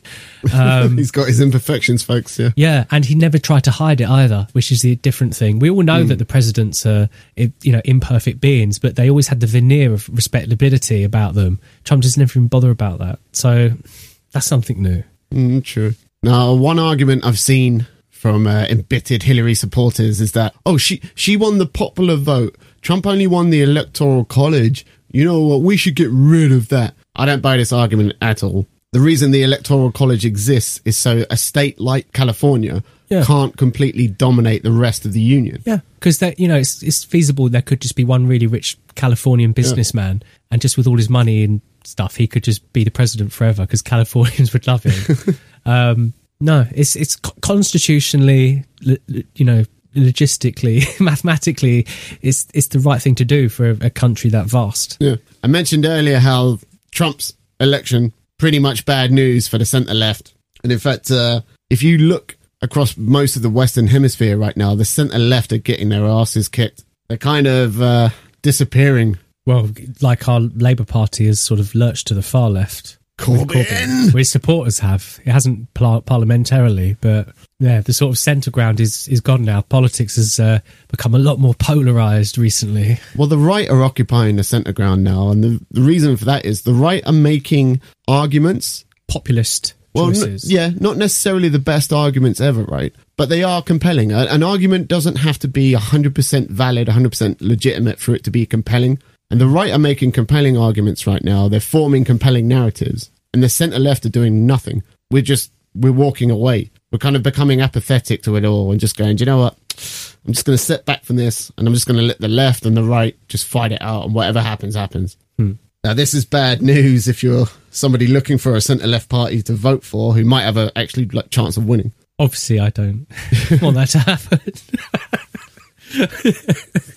Um, *laughs* He's got his imperfections, folks. Yeah. Yeah, and he never tried to hide it either, which is the different thing. We all know that the presidents are, you know, imperfect beings, but they always had the veneer of respectability about them. Trump doesn't even bother about that, so that's something new. Mm, true. Now, one argument I've seen from uh, embittered Hillary supporters is that, oh, she she won the popular vote. Trump only won the electoral college. You know what? We should get rid of that. I don't buy this argument at all. The reason the electoral college exists is so a state like California Yeah. can't completely dominate the rest of the union. Yeah, because that you know it's it's feasible. There could just be one really rich Californian businessman, and just with all his money and stuff, he could just be the president forever because *laughs* Californians would love him. *laughs* um, no, it's it's constitutionally, you know, logistically, *laughs* mathematically, it's it's the right thing to do for a, a country that vast. Yeah. I mentioned earlier how Trump's election pretty much bad news for the centre left. And in fact, uh, if you look across most of the Western Hemisphere right now, the centre left are getting their asses kicked. They're kind of uh, disappearing. Well, like our Labour Party has sort of lurched to the far left. Corbyn! Well, his supporters have. It hasn't par- parliamentarily, but yeah, the sort of centre ground is is gone now. Politics has uh, become a lot more polarised recently. Well, the right are occupying the centre ground now. And the, the reason for that is the right are making arguments Populist Well, n- yeah, not necessarily the best arguments ever, right? But they are compelling. A- An argument doesn't have to be 100% valid, 100% legitimate for it to be compelling. And the right are making compelling arguments right now. They're forming compelling narratives. And the centre left are doing nothing. We're just, we're walking away. We're kind of becoming apathetic to it all and just going, do you know what? I'm just going to step back from this and I'm just going to let the left and the right just fight it out and whatever happens, happens. Hmm. Now, this is bad news if you're somebody looking for a centre left party to vote for who might have a actually like chance of winning. Obviously, I don't *laughs* want that to happen. *laughs*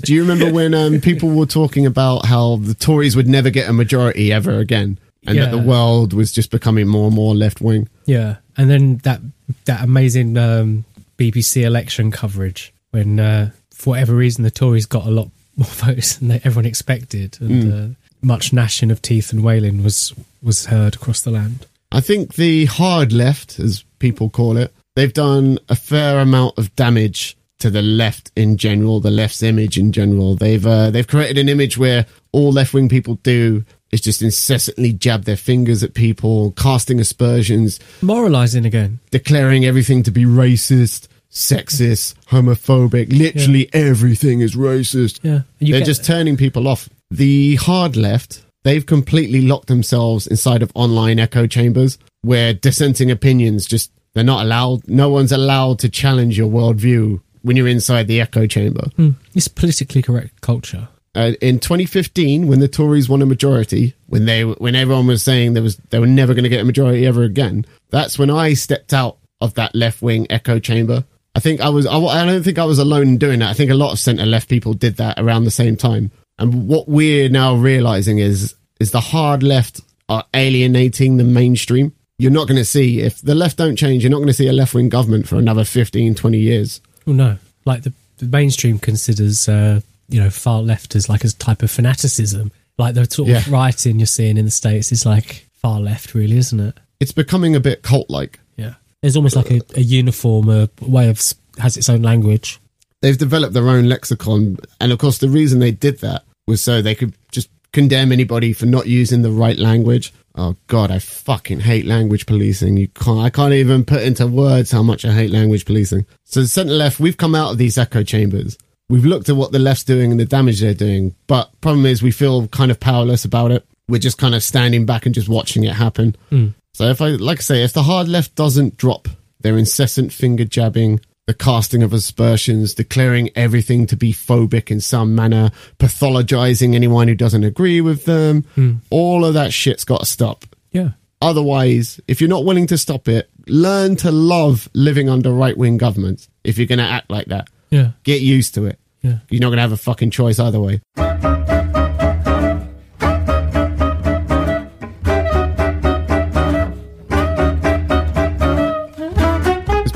Do you remember when um, *laughs* people were talking about how the Tories would never get a majority ever again? And that the world was just becoming more and more left wing. Yeah, and then that that amazing um, BBC election coverage when, uh, for whatever reason, the Tories got a lot *laughs* more votes than they, everyone expected, and uh, much gnashing of teeth and wailing was was heard across the land. I think the hard left, as people call it, they've done a fair amount of damage to the left in general, the left's image in general. They've uh, they've created an image where all left wing people do is just incessantly jab their fingers at people, casting aspersions, Moralizing again. declaring everything to be racist, sexist, homophobic. Literally everything is racist. Yeah, you They're just turning people off. The hard left, they've completely locked themselves inside of online echo chambers where dissenting opinions just, they're not allowed. No one's allowed to challenge your worldview when you're inside the echo chamber. Hmm. It's politically correct culture. Uh, in 2015, when the Tories won a majority, when they when everyone was saying there was they were never going to get a majority ever again, that's when I stepped out of that left wing echo chamber. I think I was I, I don't think I was alone in doing that. I think a lot of centre left people did that around the same time. And what we're now realizing is is the hard left are alienating the mainstream. You're not going to see if the left don't change. You're not going to see a left wing government for another 15, 20 years. Well, no, like the, the mainstream considers, uh, you know, far left as like a type of fanaticism. Like the sort of Yeah. writing you're seeing in the states is like far left, really, isn't it? It's becoming a bit cult like. Yeah, It's almost like a, a uniform uh, way of has its own language. they've developed their own lexicon and of course the reason they did that was so they could just condemn anybody for not using the right language oh god i fucking hate language policing. You can't i can't even put into words how much i hate language policing. So the center left we've come out of these echo chambers. We've looked at what the left's doing and the damage they're doing but problem is we feel kind of powerless about it. We're just kind of standing back and just watching it happen. Hmm. So if I like I say, if the hard left doesn't drop their incessant finger jabbing, the casting of aspersions, declaring everything to be phobic in some manner, pathologizing anyone who doesn't agree with them, hmm. all of that shit's got to stop. Yeah, Otherwise, if you're not willing to stop it, learn to love living under right wing governments. If you're going to act like that, yeah, get used to it. yeah. You're not going to have a fucking choice either way.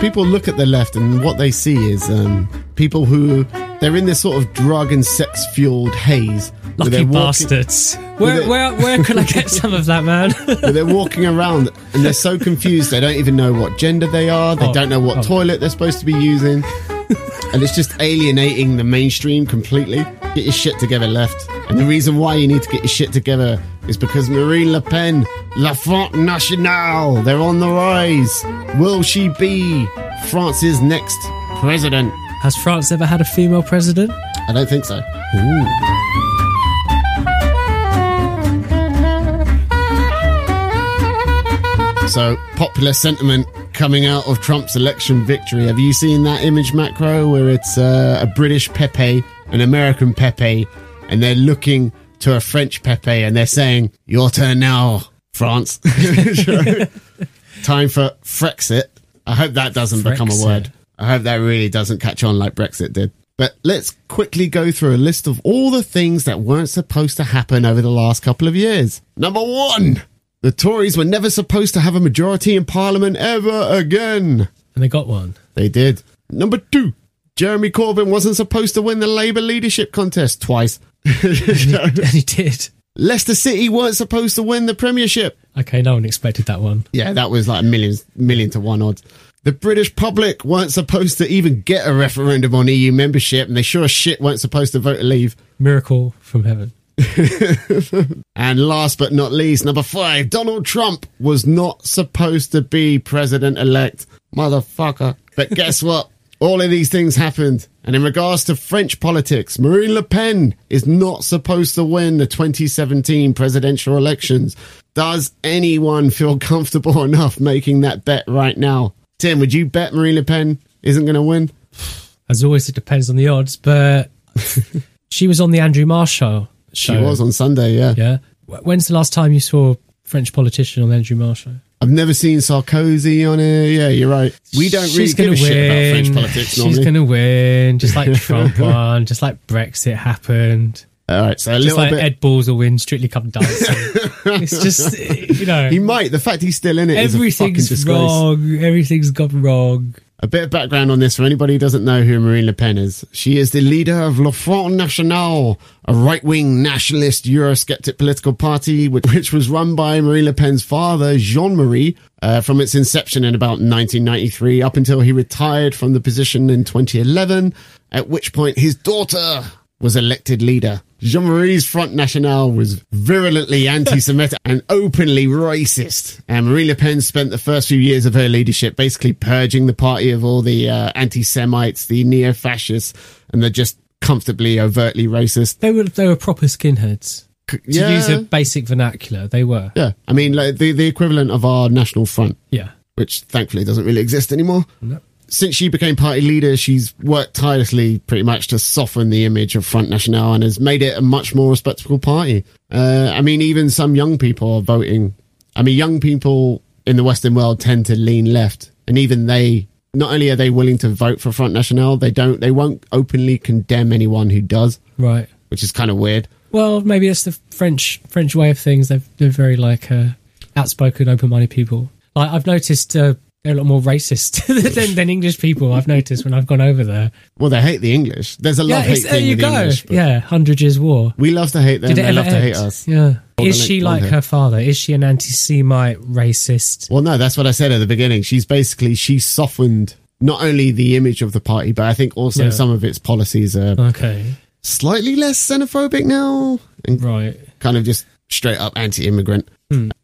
People look at the left and what they see is um, people who they're in this sort of drug and sex fueled haze. Lucky walking- bastards. Where, it- where, where can I get some of that, man? *laughs* they're walking around and they're so confused they don't even know what gender they are they Oh, don't know what oh. toilet they're supposed to be using and it's just alienating the mainstream completely get your shit together left and the reason why you need to get your shit together is because Marine Le Pen La Front Nationale they're on the rise will she be France's next president Has France ever had a female president? I don't think so So, popular sentiment coming out of Trump's election victory. Have you seen that image, Macro, where it's uh, a British Pepe, an American Pepe, and they're looking to a French Pepe and they're saying, Your turn now, France. *laughs* *laughs* Time for Frexit. I hope that doesn't become a word. I hope that really doesn't catch on like Brexit did. But let's quickly go through a list of all the things that weren't supposed to happen over the last couple of years. Number one, the Tories were never supposed to have a majority in Parliament ever again. And they got one. They did. Number two, Jeremy Corbyn wasn't supposed to win the Labour leadership contest twice. And he *laughs* *laughs* did. Leicester City weren't supposed to win the Premiership. Okay, no one expected that one. Yeah, that was like millions, million to one odds. The British public weren't supposed to even get a referendum on EU membership, and they sure as shit weren't supposed to vote to leave. Miracle from heaven. *laughs* And last but not least, number five, Donald Trump was not supposed to be president elect. Motherfucker. But guess what? All of these things happened. And in regards to French politics, Marine Le Pen is not supposed to win the 2017 presidential elections. Does anyone feel *laughs* comfortable enough making that bet right now? Tim, would you bet Marine Le Pen isn't going to win? As always, it depends on the odds, but *laughs* she was on the Andrew Marr show. She was on Sunday, yeah. Yeah. When's the last time you saw a French politician on the Andrew Marr show? I've never seen Sarkozy on it. Yeah, you're right. We don't really She's give gonna a shit about French politics She's going to win, just like Trump *laughs* won, just like Brexit happened. All right, so a Just little like bit. Ed Balls will win, Strictly Come Dancing. *laughs* it's just, you know, he might. The fact he's still in it is a fucking everything's wrong. Everything's gone wrong. A bit of background on this for anybody who doesn't know who Marine Le Pen is. She is the leader of Le Front National, a right-wing nationalist Eurosceptic political party which, was run by Marine Le Pen's father, Jean-Marie, uh, from its inception in about 1993 up until he retired from the position in 2011, at which point his daughter was elected leader. Jean-Marie's Front National was virulently anti-Semitic *laughs* and openly racist. And Marine Le Pen spent the first few years of her leadership basically purging the party of all the uh, anti-Semites, the neo-fascists, and the just comfortably overtly racist. They were they were proper skinheads. To yeah. use a basic vernacular, they were. Yeah, I mean, like the the equivalent of our National Front, Yeah. which thankfully doesn't really exist anymore. Since she became party leader, she's worked tirelessly pretty much to soften the image of Front National and has made it a much more respectable party. Uh, I mean, even some young people are voting. I mean, young people in the Western world tend to lean left, and even they, not only are they willing to vote for Front National, they don't, they won't openly condemn anyone who does, Right. which is kind of weird. Well, maybe it's the French French way of things. They're they're very like uh, outspoken, open-minded people. Like I've noticed, uh, they're a lot more racist *laughs* than, than English people. I've noticed when I've gone over there. Well, they hate the English. There's a love yeah, hate there thing you with go. the English. yeah, Hundred Years War. We love to hate them. Did it they love to hate us. Yeah. Or Is she like her father? Is she an anti-Semite racist? Well, no, that's what I said at the beginning. She's basically she softened not only the image of the party, but I think also Yeah. some of its policies are Okay. slightly less xenophobic now, and Right. kind of just straight up anti-immigrant.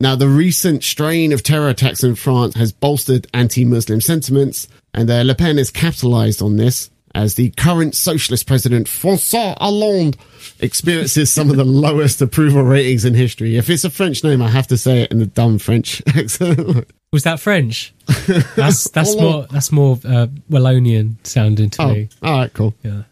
Now, the recent strain of terror attacks in France has bolstered anti-Muslim sentiments, and uh, Le Pen has capitalized on this as the current socialist president François Hollande experiences some of the *laughs* lowest approval ratings in history. If it's a French name, I have to say it in a dumb French accent. *laughs* Was that French? That's *laughs* that's more that's more uh, Wallonian sounding to oh, me. all right, cool. Yeah.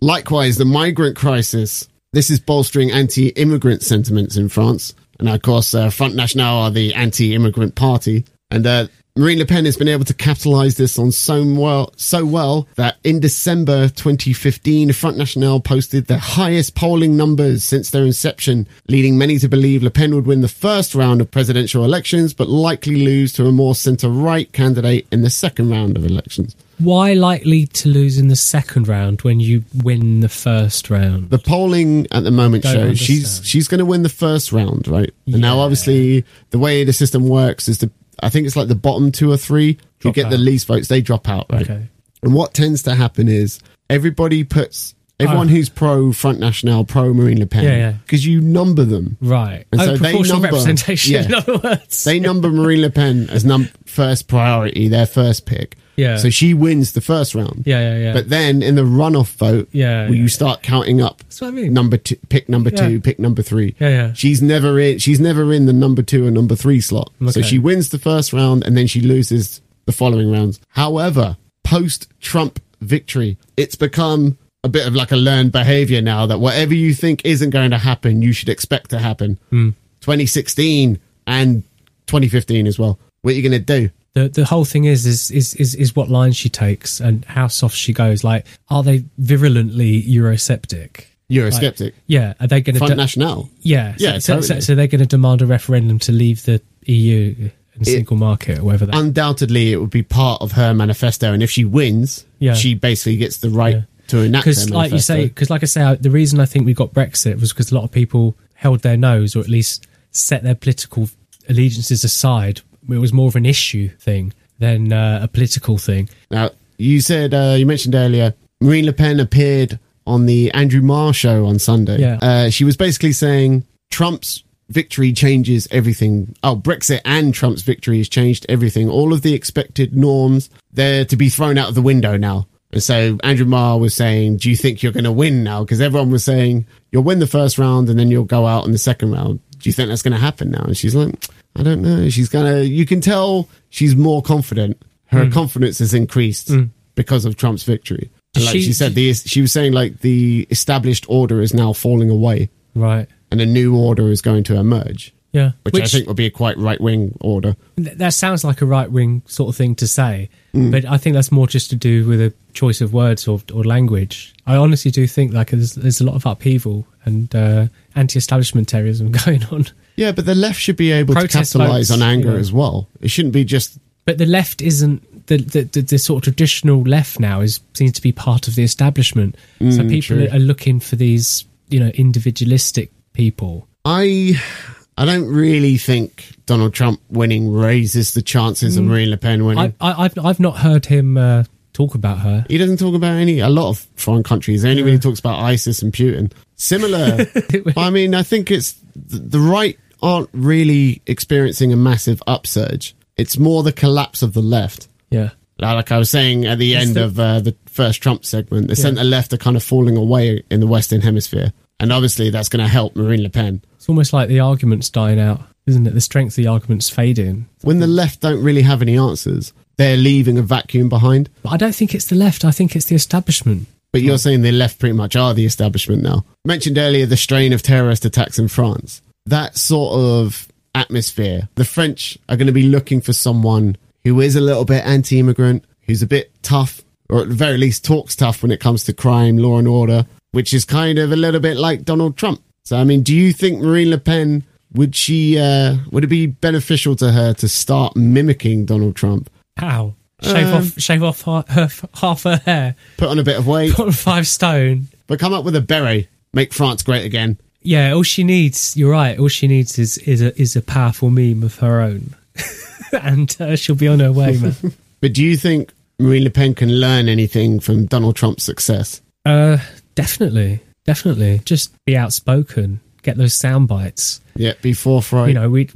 Likewise, the migrant crisis. This is bolstering anti-immigrant sentiments in France. And of course, uh, Front National are the anti-immigrant party. And uh, Marine Le Pen has been able to capitalize this on so well, so well that in December 2015, Front National posted their highest polling numbers since their inception, leading many to believe Le Pen would win the first round of presidential elections, but likely lose to a more centre-right candidate in the second round of elections. Why likely to lose in the second round when you win the first round? the polling at the moment shows she's understand. she's going to win the first round, right? And now, obviously, the way the system works is the I think it's like the bottom two or three who Drop get the least votes, they drop out, right? Okay. And what tends to happen is everybody puts everyone Oh. who's pro Front National, pro Marine Le Pen, Yeah, yeah. because you number them. Right. And oh, so they proportional number- representation, yeah. *laughs* in other words. They number Marine Le Pen as num first priority, their first pick. Yeah. So she wins the first round. Yeah, yeah, yeah. But then in the runoff vote, Yeah, where yeah, you start counting up That's what I mean. number two, pick number Yeah. two, pick number three. Yeah, yeah. She's never in. She's never in the number two or number three slot. So Okay. she wins the first round and then she loses the following rounds. However, post Trump victory, it's become a bit of like a learned behavior now that whatever you think isn't going to happen, you should expect to happen. Hmm. 2016 and 2015 as well. What are you going to do? the the whole thing is is is is is what line she takes and how soft she goes. Like, are they virulently Eurosceptic? Eurosceptic. Like, yeah. Are they going Front to? National. yeah. So, Yeah, so, so, totally. so they're going to demand a referendum to leave the EU and single market or whatever. That, Undoubtedly, it would be part of her manifesto. And if she wins, Yeah. she basically gets the right Yeah. To enact because like you say because like i say I- the reason i think we got brexit was because a lot of people held their nose or at least set their political allegiances aside it was more of an issue thing than uh, a political thing Now, you said, uh, you mentioned earlier, Marine Le Pen appeared on the Andrew Marr show on Sunday. Yeah. Uh, she was basically saying Trump's victory changes everything. Oh, Brexit and Trump's victory has changed everything. All of the expected norms, they're to be thrown out of the window now. And so Andrew Marr was saying, do you think you're going to win now? Because everyone was saying, you'll win the first round and then you'll go out in the second round. Do you think that's going to happen now? And she's like, I don't know. She's going to, you can tell she's more confident. Her hmm. confidence has increased hmm. because of Trump's victory. And like She- she, said, the she was saying like the established order is now falling away, Right. and a new order is going to emerge, Yeah. which, I think would be a quite right wing order. Th- that sounds like a right wing sort of thing to say, Mm. but I think that's more just to do with a choice of words or, or language. I honestly do think like there's, there's a lot of upheaval and uh, anti-establishmentarianism *laughs* going on. Yeah, but the left should be able Protest to capitalize votes, on anger know. as well. It shouldn't be just But the left isn't the the, the, the sort of traditional left now is seems to be part of the establishment. so Mm, people true. are looking for these you know individualistic people. I I don't really think Donald Trump winning raises the chances of Mm. Marine Le Pen winning. I, I, I've I've not heard him uh, talk about her. he doesn't talk about any a lot of foreign countries. He only really talks about ISIS and Putin. Similar. *laughs* I mean, I think it's the the right aren't really experiencing a massive upsurge. It's more the collapse of the left. Yeah. Like I was saying at the It's end the- of uh, the first Trump segment, the Yeah. centre left are kind of falling away in the Western Hemisphere, and obviously that's going to help Marine Le Pen. It's almost like the argument's dying out, isn't it? The strength of the argument's fading. When the left don't really have any answers, they're leaving a vacuum behind. But I don't think it's the left. I think it's the establishment. But you're saying the left pretty much are the establishment now. Mentioned earlier the strain of terrorist attacks in France. That sort of atmosphere. The French are going to be looking for someone who is a little bit anti immigrant, who's a bit tough, or at the very least talks tough when it comes to crime, law and order, which is kind of a little bit like Donald Trump. So, I mean, do you think Marine Le Pen would she, uh, would it be beneficial to her to start mimicking Donald Trump? How? Shave Um, off, shave off her, her, half her hair, Put on a bit of weight, put on five stone. but come up with a beret, make France great again. Yeah, all she needs. You're right. All she needs is is a is a powerful meme of her own, *laughs* and uh, she'll be on her way, man. *laughs* But do you think Marine Le Pen can learn anything from Donald Trump's success? uh, definitely, definitely. Just be outspoken. Get those sound bites. Yeah, be forthright. You know, we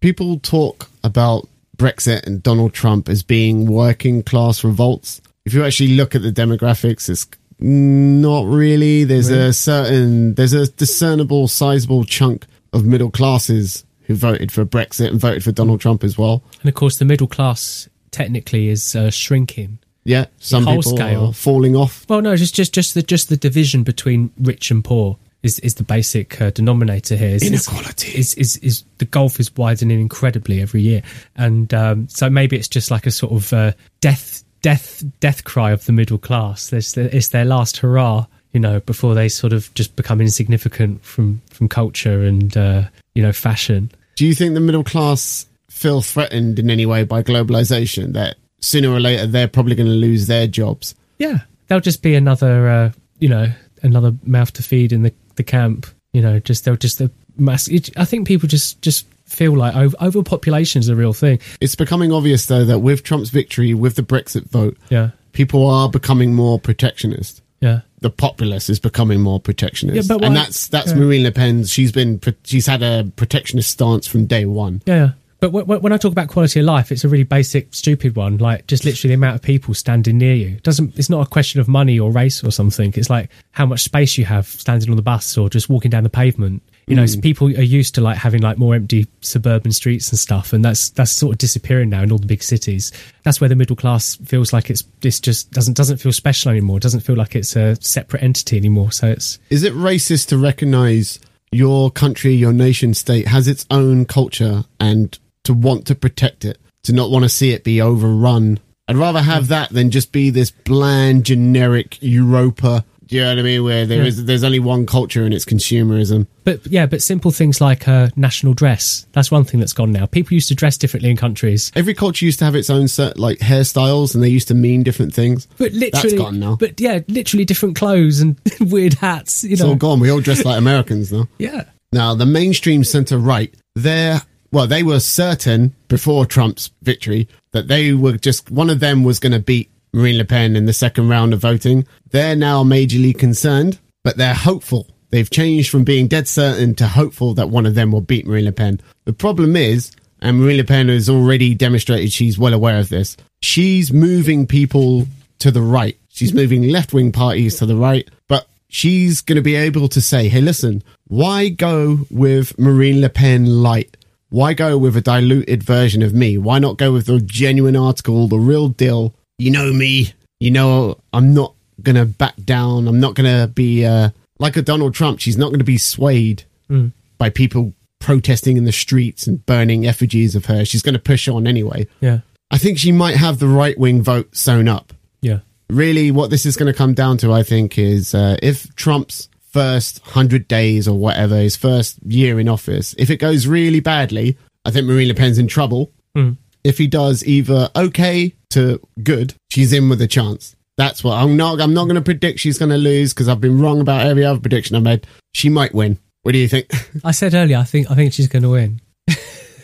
people talk about Brexit and Donald Trump as being working class revolts. If you actually look at the demographics, it's not really. There's Really? a certain, there's a discernible, sizable chunk of middle classes who voted for Brexit and voted for Donald Trump as well. and of course the middle class technically is uh, shrinking. Yeah, some Whole people scale. are falling off. Well, no, just just just the just the division between rich and poor is is the basic uh, denominator here. Is, Inequality. is, is is the gulf is widening incredibly every year, and um, so maybe it's just like a sort of uh, death death death cry of the middle class. There's it's their last hurrah, you know, before they sort of just become insignificant from from culture and uh, you know fashion. Do you think the middle class feel threatened in any way by globalization? That sooner or later they're probably going to lose their jobs? Yeah, they'll just be another, uh, you know, another mouth to feed in the, the camp. You know, just they'll just a mass. It, I think people just just feel like over, overpopulation is a real thing. It's becoming obvious, though, that with Trump's victory, with the Brexit vote, Yeah, people are becoming more protectionist. yeah, The populace is becoming more protectionist, Yeah, but and that's that's yeah. Marine Le Pen's. She's been she's had a protectionist stance from day one. yeah. But when I talk about quality of life, it's a really basic, stupid one. Like just literally the amount of people standing near you. It doesn't. It's not a question of money or race or something. It's like how much space you have standing on the bus or just walking down the pavement. You know, so hmm. people are used to like having like more empty suburban streets and stuff, and that's that's sort of disappearing now in all the big cities. That's where the middle class feels like it's this just doesn't doesn't feel special anymore. It doesn't feel like it's a separate entity anymore. So it's Is it racist to recognize your country, your nation state has its own culture and to want to protect it, to not want to see it be overrun? I'd rather have that than just be this bland, generic Europa. Do you know what I mean? Where there Yeah. is, there's only one culture and it's consumerism. But yeah, but simple things like uh, national dress. That's one thing that's gone now. People used to dress differently in countries. Every culture used to have its own set, like hairstyles, and they used to mean different things. But literally, That's gone now. But yeah, literally different clothes and *laughs* weird hats. You know, It's all gone. We all dress like Americans now. yeah, Now, the mainstream centre right, they're, well, they were certain before Trump's victory that they were just, one of them was going to beat Marine Le Pen in the second round of voting. They're now majorly concerned, but they're hopeful. They've changed from being dead certain to hopeful that one of them will beat Marine Le Pen. The problem is, and Marine Le Pen has already demonstrated she's well aware of this, she's moving people to the right. She's moving left wing parties to the right, but she's going to be able to say, hey, listen, why go with Marine Le Pen light? Why go with a diluted version of me? Why not go with the genuine article, the real deal? You know me. You know I'm not going to back down. I'm not going to be uh, like a Donald Trump. She's not going to be swayed Mm. by people protesting in the streets and burning effigies of her. She's going to push on anyway. Yeah. I think she might have the right wing vote sewn up. Yeah. Really, what this is going to come down to, I think, is uh, if Trump's first 100 days or whatever, his first year in office, if it goes really badly, I think Marine Le Pen's in trouble. Mm. If he does either okay to good, she's in with a chance. That's what I'm not. I'm not going to predict she's going to lose because I've been wrong about every other prediction I made. She might win. What do you think? *laughs* I said earlier, I think I think she's going to win. *laughs*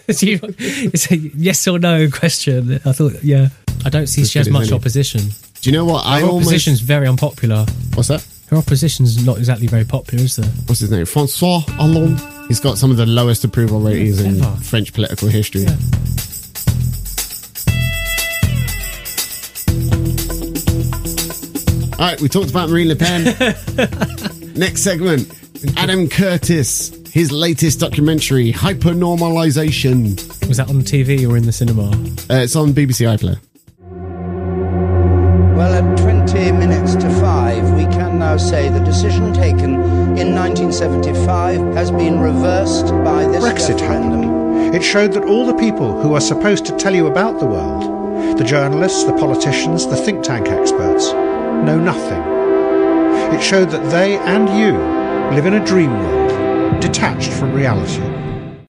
it's a yes or no question. I thought, yeah, I don't see she has much opposition. Do you know what? I Her almost. very unpopular. What's that? Her opposition's not exactly very popular, is there? What's his name? Francois Hollande. He's got some of the lowest approval ratings in Ever. French political history. All right, we talked about Marine Le Pen. *laughs* Next segment Adam Curtis, his latest documentary, Hypernormalization. Was that on TV or in the cinema? Uh, it's on BBC iPlayer. Well, at 20 minutes to five, we can now say the decision taken in 1975 has been reversed by this Brexit referendum. happened. It showed that all the people who are supposed to tell you about the world, the journalists, the politicians, the think tank experts, know nothing. It showed that they and you live in a dream world, detached from reality.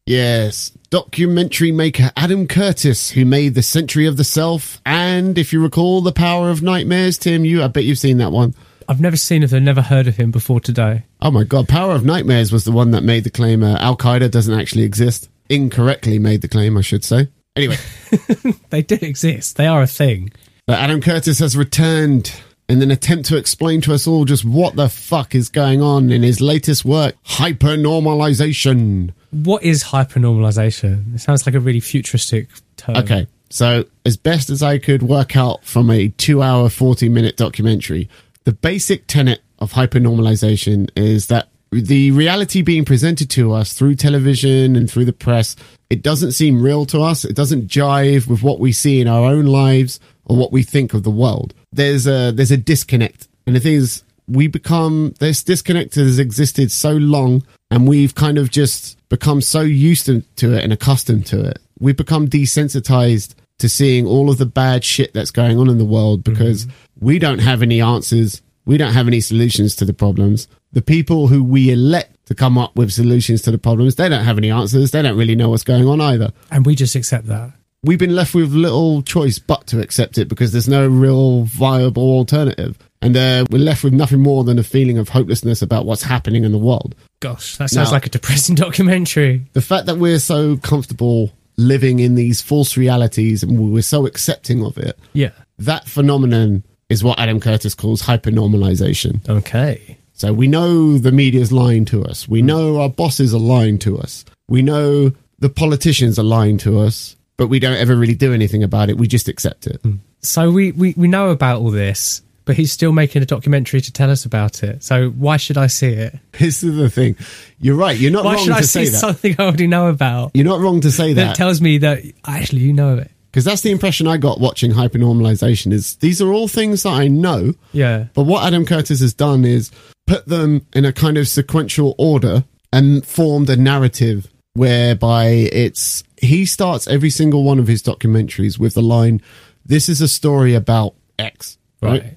Yes, documentary maker Adam Curtis, who made The Century of the Self, and if you recall, The Power of Nightmares, Tim, you, I bet you've seen that one. I've never seen of him, never heard of him before today. Oh my god, Power of Nightmares was the one that made the claim uh, Al Qaeda doesn't actually exist. Incorrectly made the claim, I should say. Anyway, *laughs* They do exist. They are a thing. but Adam Curtis has returned in an attempt to explain to us all just what the fuck is going on in his latest work, Hypernormalization. What is hypernormalization? It sounds like a really futuristic term. Okay, so as best as I could work out from a two hour, 40 minute documentary, the basic tenet of hypernormalization is that the reality being presented to us through television and through the press, it doesn't seem real to us. It doesn't jive with what we see in our own lives or what we think of the world. There's a, there's a disconnect. And the thing is, we become, this disconnect has existed so long and we've kind of just become so used to, it and accustomed to it. We've become desensitized to seeing all of the bad shit that's going on in the world because mm-hmm. We don't have any answers. We don't have any solutions to the problems. The people who we elect to come up with solutions to the problems, they don't have any answers. They don't really know what's going on either. And we just accept that. We've been left with little choice but to accept it because there's no real viable alternative. And uh, we're left with nothing more than a feeling of hopelessness about what's happening in the world. Gosh, that sounds Now- like a depressing *laughs* documentary. the fact that we're so comfortable living in these false realities and we're so accepting of it, Yeah. that phenomenon is what Adam Curtis calls hypernormalization. Okay. So we know the media's lying to us. We hmm. know our bosses are lying to us. We know the politicians are lying to us, but we don't ever really do anything about it. We just accept it. Hmm. So we, we, we know about all this, but he's still making a documentary to tell us about it. So why should I see it? *laughs* This is the thing. You're right. You're not Why wrong should I see something I already know about? You're not wrong to say That that. tells me that actually you know it. Because that's the impression I got watching hypernormalization is these are all things that I know. Yeah. But what Adam Curtis has done is put them in a kind of sequential order and formed a narrative whereby it's he starts every single one of his documentaries with the line, This is a story about X. Right. Right.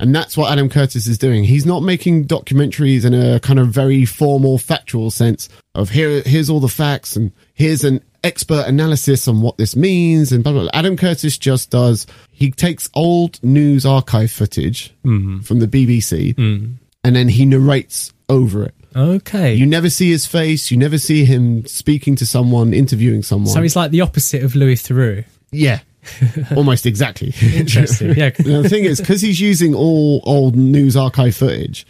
And that's what Adam Curtis is doing. He's not making documentaries in a kind of very formal, factual sense of here, here's all the facts and here's an expert analysis on what this means and blah, blah, blah. Adam Curtis just does, he takes old news archive footage Mm-hmm. from the BBC Mm. and then he narrates over it. Okay. You never see his face. You never see him speaking to someone, interviewing someone. so he's like the opposite of Louis Theroux. Yeah, *laughs* almost exactly. Interesting. Yeah. *laughs* The thing is, because he's using all old news archive footage,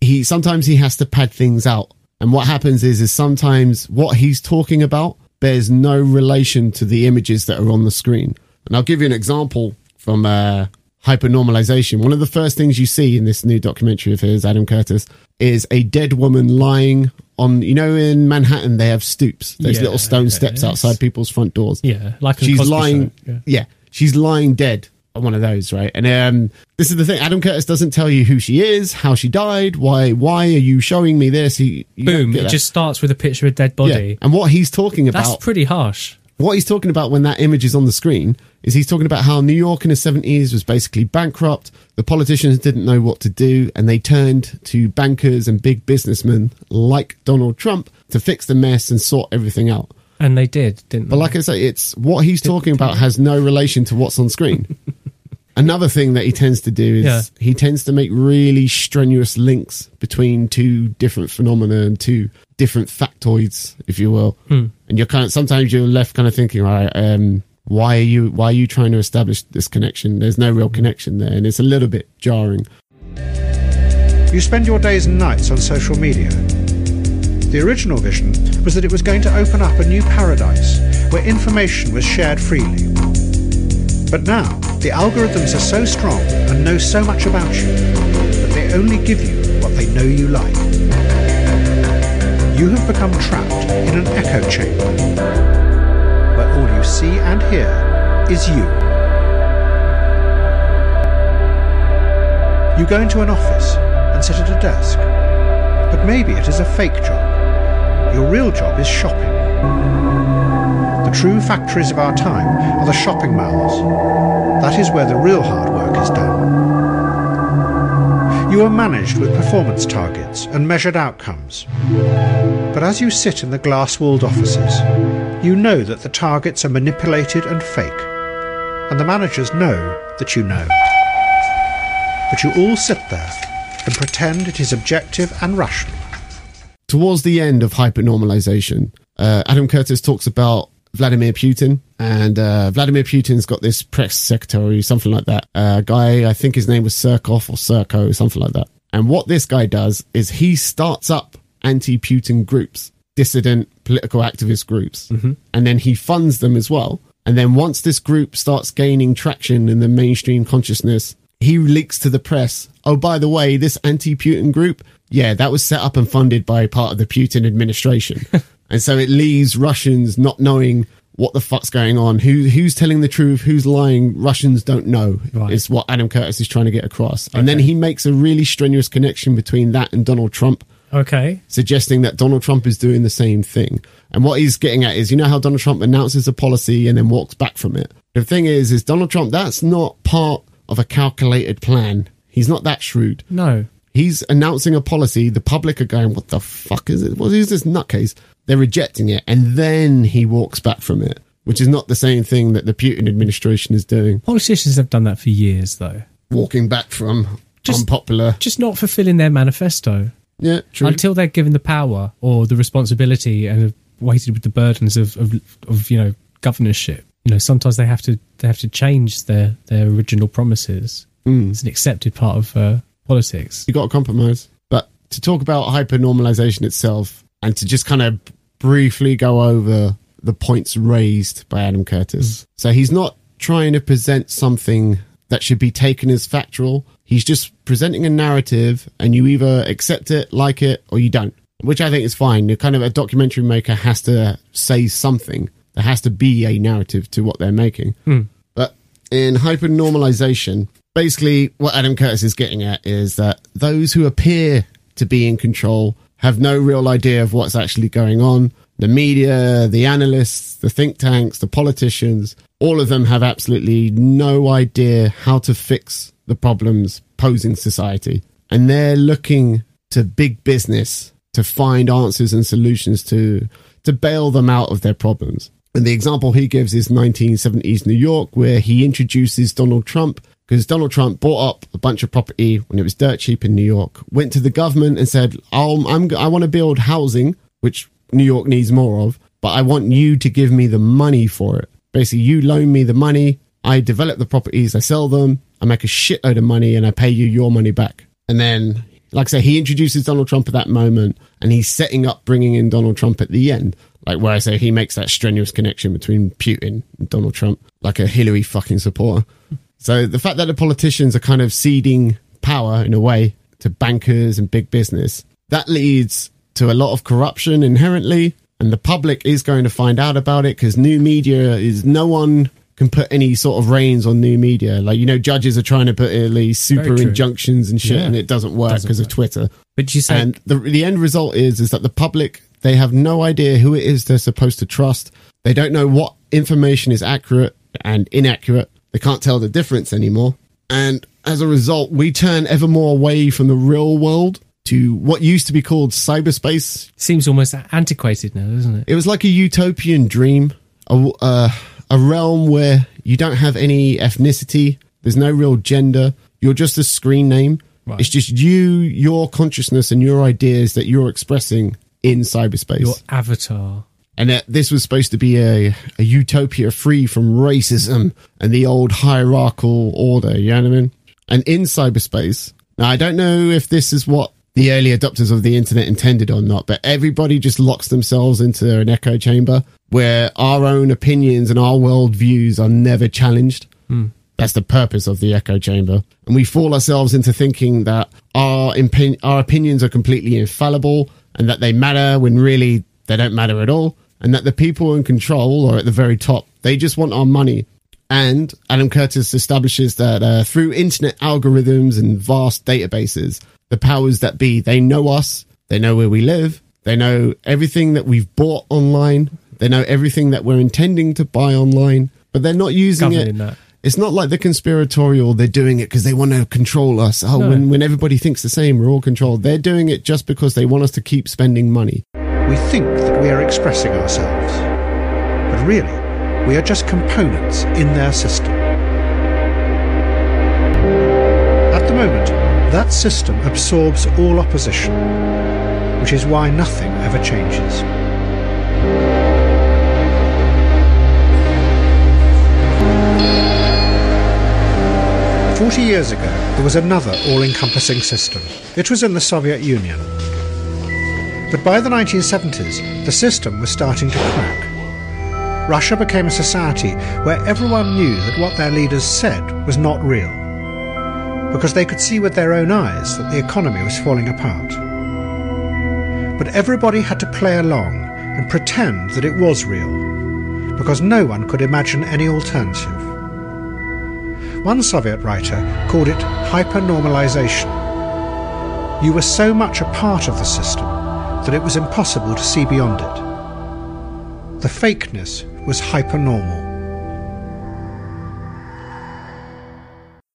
he sometimes he has to pad things out. And what happens is, is sometimes what he's talking about bears no relation to the images that are on the screen. And I'll give you an example from uh, hypernormalization. One of the first things you see in this new documentary of his, Adam Curtis, is a dead woman lying on. You know, in Manhattan they have stoops. There's Yeah, little stone steps outside people's front doors. Yeah. Like a she's lying. Yeah. Yeah, she's lying dead on one of those, right? And um, this is the thing. Adam Curtis doesn't tell you who she is, how she died, why why are you showing me this? He Boom! It just starts with a picture of a dead Yeah. body. And what he's talking about That's pretty harsh. what he's talking about when that image is on the screen is he's talking about how New York in the 70s was basically bankrupt. The politicians didn't know what to do, and they turned to bankers and big businessmen like Donald Trump to fix the mess and sort everything out. And they did, didn't But they? like I say, it's what he's talking about has no relation to what's on screen. *laughs* Another thing that he tends to do is Yeah. he tends to make really strenuous links between two different phenomena and two different factoids, if you will. Hmm. And you're kind of sometimes you're left kind of thinking, all right, um, why are you why are you trying to establish this connection? There's no real connection there, and it's a little bit jarring. You spend your days and nights on social media. The original vision was that it was going to open up a new paradise where information was shared freely. But now, the algorithms are so strong and know so much about you that they only give you what they know you like. You have become trapped in an echo chamber where all you see and hear is you. You go into an office and sit at a desk, but maybe it is a fake job. Your real job is shopping. The true factories of our time are the shopping malls. That is where the real hard work is done. You are managed with performance targets and measured outcomes. But as you sit in the glass walled offices, you know that the targets are manipulated and fake, and the managers know that you know. But you all sit there and pretend it is objective and rational. towards the end of hypernormalization, uh, Adam Curtis talks about Vladimir Putin, and uh, Vladimir Putin's got this press secretary, something like that. Uh, guy, I think his name was Surkov or Serko, something like that. And what this guy does is he starts up anti-Putin groups, dissident political activist groups, and then he funds them as well. And then once this group starts gaining traction in the mainstream consciousness, he leaks to the press, oh, by the way, this anti Putin group, yeah, that was set up and funded by part of the Putin administration. *laughs* and so it leaves Russians not knowing what the fuck's going on, who who's telling the truth, who's lying. Russians don't know, Right. is what Adam Curtis is trying to get across. And then he makes a really strenuous connection between that and Donald Trump Okay. suggesting that Donald Trump is doing the same thing. And what he's getting at is, you know how Donald Trump announces a policy and then walks back from it. The thing is, is Donald Trump, that's not part of a calculated plan. He's not that shrewd. No. He's announcing a policy. The public are going, what the fuck is it? What is this nutcase? They're rejecting it. And then he walks back from it, which is not the same thing that the Putin administration is doing. Politicians have done that for years, though. Walking back from Just- unpopular. Just not fulfilling their manifesto. Yeah, true. Until they're given the power or the responsibility and have weighted with the burdens of, of, of you know, governorship. You know, sometimes they have to they have to change their, their original promises. Mm. It's an accepted part of uh, politics. you got to compromise. But to talk about hypernormalization itself and to just kind of briefly go over the points raised by Adam Curtis. Mm. So he's not trying to present something that should be taken as factual. He's just presenting a narrative and you either accept it, like it, or you don't, which I think is fine. You're kind of a documentary maker has to say something. There has to be a narrative to what they're making. Hmm. But in hypernormalization, basically what Adam Curtis is getting at is that those who appear to be in control have no real idea of what's actually going on. The media, the analysts, the think tanks, the politicians, all of them have absolutely no idea how to fix the problems posing society. And they're looking to big business to find answers and solutions to to bail them out of their problems. And the example he gives is 1970s New York, where he introduces Donald Trump because Donald Trump bought up a bunch of property when it was dirt cheap in New York, went to the government and said, I'll, I'm, I want to build housing, which New York needs more of, but I want you to give me the money for it. Basically, you loan me the money, I develop the properties, I sell them, I make a shitload of money, and I pay you your money back. And then, like I say, he introduces Donald Trump at that moment, and he's setting up bringing in Donald Trump at the end. Like where I say he makes that strenuous connection between Putin and Donald Trump, like a Hillary fucking supporter. So the fact that the politicians are kind of ceding power in a way to bankers and big business, that leads to a lot of corruption inherently. And the public is going to find out about it because new media is no one can put any sort of reins on new media. Like you know, judges are trying to put these super injunctions and shit, Yeah. and it doesn't work because of. Twitter. But you say And the the end result is is that the public they have no idea who it is they're supposed to trust. They don't know what information is accurate and inaccurate. They can't tell the difference anymore. And as a result, we turn ever more away from the real world to what used to be called cyberspace. seems almost antiquated now, doesn't it? It was like a utopian dream, a, uh, a realm where you don't have any ethnicity, there's no real gender, you're just a screen name. Right. It's just you, your consciousness, and your ideas that you're expressing in cyberspace. Your avatar. And that this was supposed to be a, a utopia free from racism and the old hierarchical order, you know what I mean? And in cyberspace, now I don't know if this is what the early adopters of the internet intended or not, but everybody just locks themselves into an echo chamber where our own opinions and our world views are never challenged. Hmm. That's the purpose of the echo chamber. And we fool ourselves into thinking that our, impi- our opinions are completely infallible and that they matter when really they don't matter at all. And that the people in control or at the very top, they just want our money. And Adam Curtis establishes that uh, through internet algorithms and vast databases, the powers that be, they know us, they know where we live, they know everything that we've bought online, they know everything that we're intending to buy online, but they're not using Governing it. that. It's not like the conspiratorial, they're doing it because they want to control us. Oh, No. when, when everybody thinks the same, we're all controlled. They're doing it just because they want us to keep spending money. We think that we are expressing ourselves, but really, we are just components in their system. At the moment, that system absorbs all opposition, which is why nothing ever changes. Forty years ago, there was another all encompassing system. It was in the Soviet Union. But by the 1970s, the system was starting to crack. Russia became a society where everyone knew that what their leaders said was not real, because they could see with their own eyes that the economy was falling apart. But everybody had to play along and pretend that it was real, because no one could imagine any alternative. One Soviet writer called it hypernormalization. You were so much a part of the system that it was impossible to see beyond it. The fakeness was hypernormal.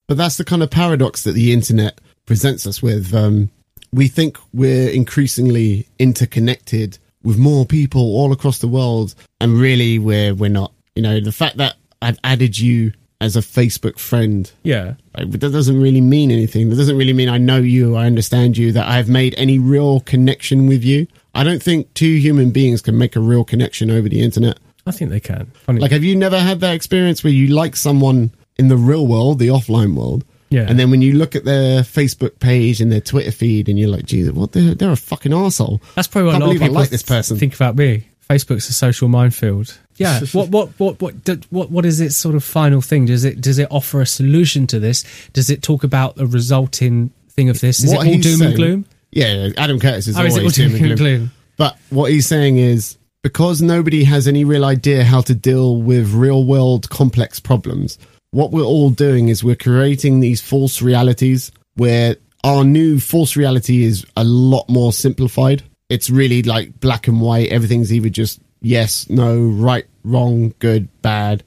But that's the kind of paradox that the internet presents us with. Um, we think we're increasingly interconnected with more people all across the world, and really we're we're not. You know, the fact that I've added you as a Facebook friend, Yeah. like, that doesn't really mean anything. That doesn't really mean I know you, I understand you, that I've made any real connection with you. I don't think two human beings can make a real connection over the internet. I think they can. Funny. Like, have you never had that experience where you like someone in the real world, the offline world? Yeah. And then when you look at their Facebook page and their Twitter feed, and you're like, Jesus, what? They're, they're a fucking asshole. That's probably what Can't a lot of believe I people like this person. think about me. Facebook's a social minefield. Yeah. *laughs* what what what what what what is its sort of final thing? Does it does it offer a solution to this? Does it talk about the resulting thing of this? Is What it all doom saying- and gloom? Yeah, Adam Curtis is Oh, is always it all doom and gloom. But what he's saying is because nobody has any real idea how to deal with real world complex problems, what we're all doing is we're creating these false realities where our new false reality is a lot more simplified. It's really like black and white. Everything's either just yes, no, right, wrong, good, bad,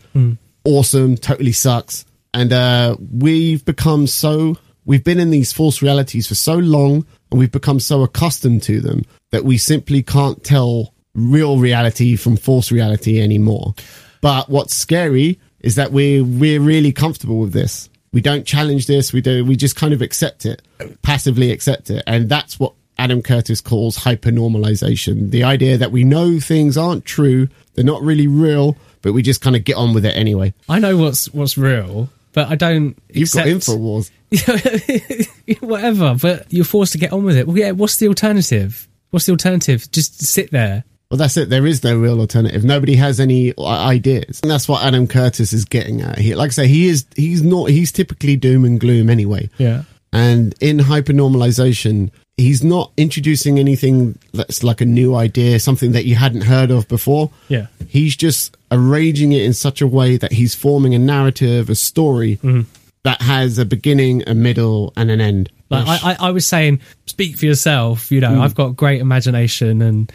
awesome, totally sucks. And uh, we've become so, we've been in these false realities for so long and we've become so accustomed to them that we simply can't tell real reality from false reality anymore. But what's scary is that we're, we're really comfortable with this. We don't challenge this. We do, we just kind of accept it, passively accept it. And that's what Adam Curtis calls hypernormalization. The idea that we know things aren't true, they're not really real, but we just kind of get on with it anyway. I know what's what's real, but I don't. You've got accept- Infowars. *laughs* whatever. But you're forced to get on with it. Well, yeah. What's the alternative? What's the alternative? Just sit there. Well, that's it. There is no real alternative. Nobody has any uh, ideas, and that's what Adam Curtis is getting at here. Like I say, he is he's not he's typically doom and gloom anyway. Yeah. And in hypernormalization, he's not introducing anything that's like a new idea, something that you hadn't heard of before. Yeah. He's just arranging it in such a way that he's forming a narrative, a story mm-hmm. that has a beginning, a middle, and an end. Like I, I, I was saying, speak for yourself. You know, mm. I've got great imagination and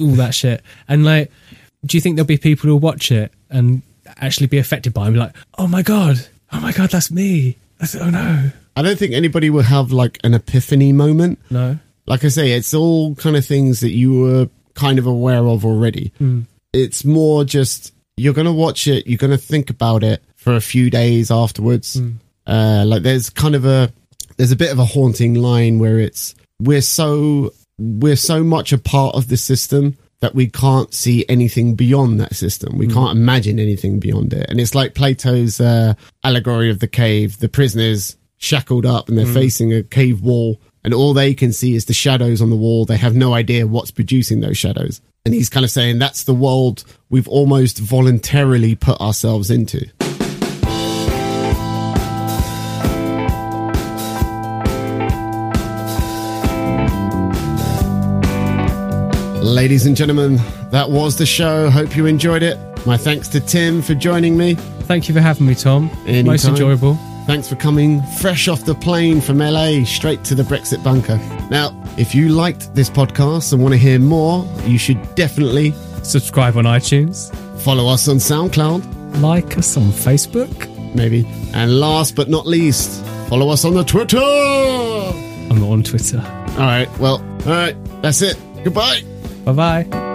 all that shit. And like, do you think there'll be people who'll watch it and actually be affected by it? And be like, oh my god, oh my god, that's me. That's, oh no, I don't think anybody will have like an epiphany moment. no. Like I say, it's all kind of things that you were kind of aware of already. It's more just you're going to watch it, you're going to think about it for a few days afterwards. Uh, like there's kind of a there's a bit of a haunting line where it's we're so we're so much a part of the system that we can't see anything beyond that system. We can't imagine anything beyond it. And it's like Plato's uh, allegory of the cave. The prisoners shackled up and they're mm. facing a cave wall and all they can see is the shadows on the wall. They have no idea what's producing those shadows. And he's kind of saying that's the world we've almost voluntarily put ourselves into. Ladies and gentlemen, that was the show. Hope you enjoyed it. My thanks to Tim for joining me. Thank you for having me, Tom. Most enjoyable. Thanks for coming fresh off the plane from LA straight to the Brexit bunker. Now, if you liked this podcast and want to hear more, you should definitely Subscribe on iTunes. follow us on SoundCloud, Like us on Facebook. maybe. And last but not least, follow us on the Twitter. I'm not on Twitter. All right. well, all right, that's it. Goodbye. Bye bye.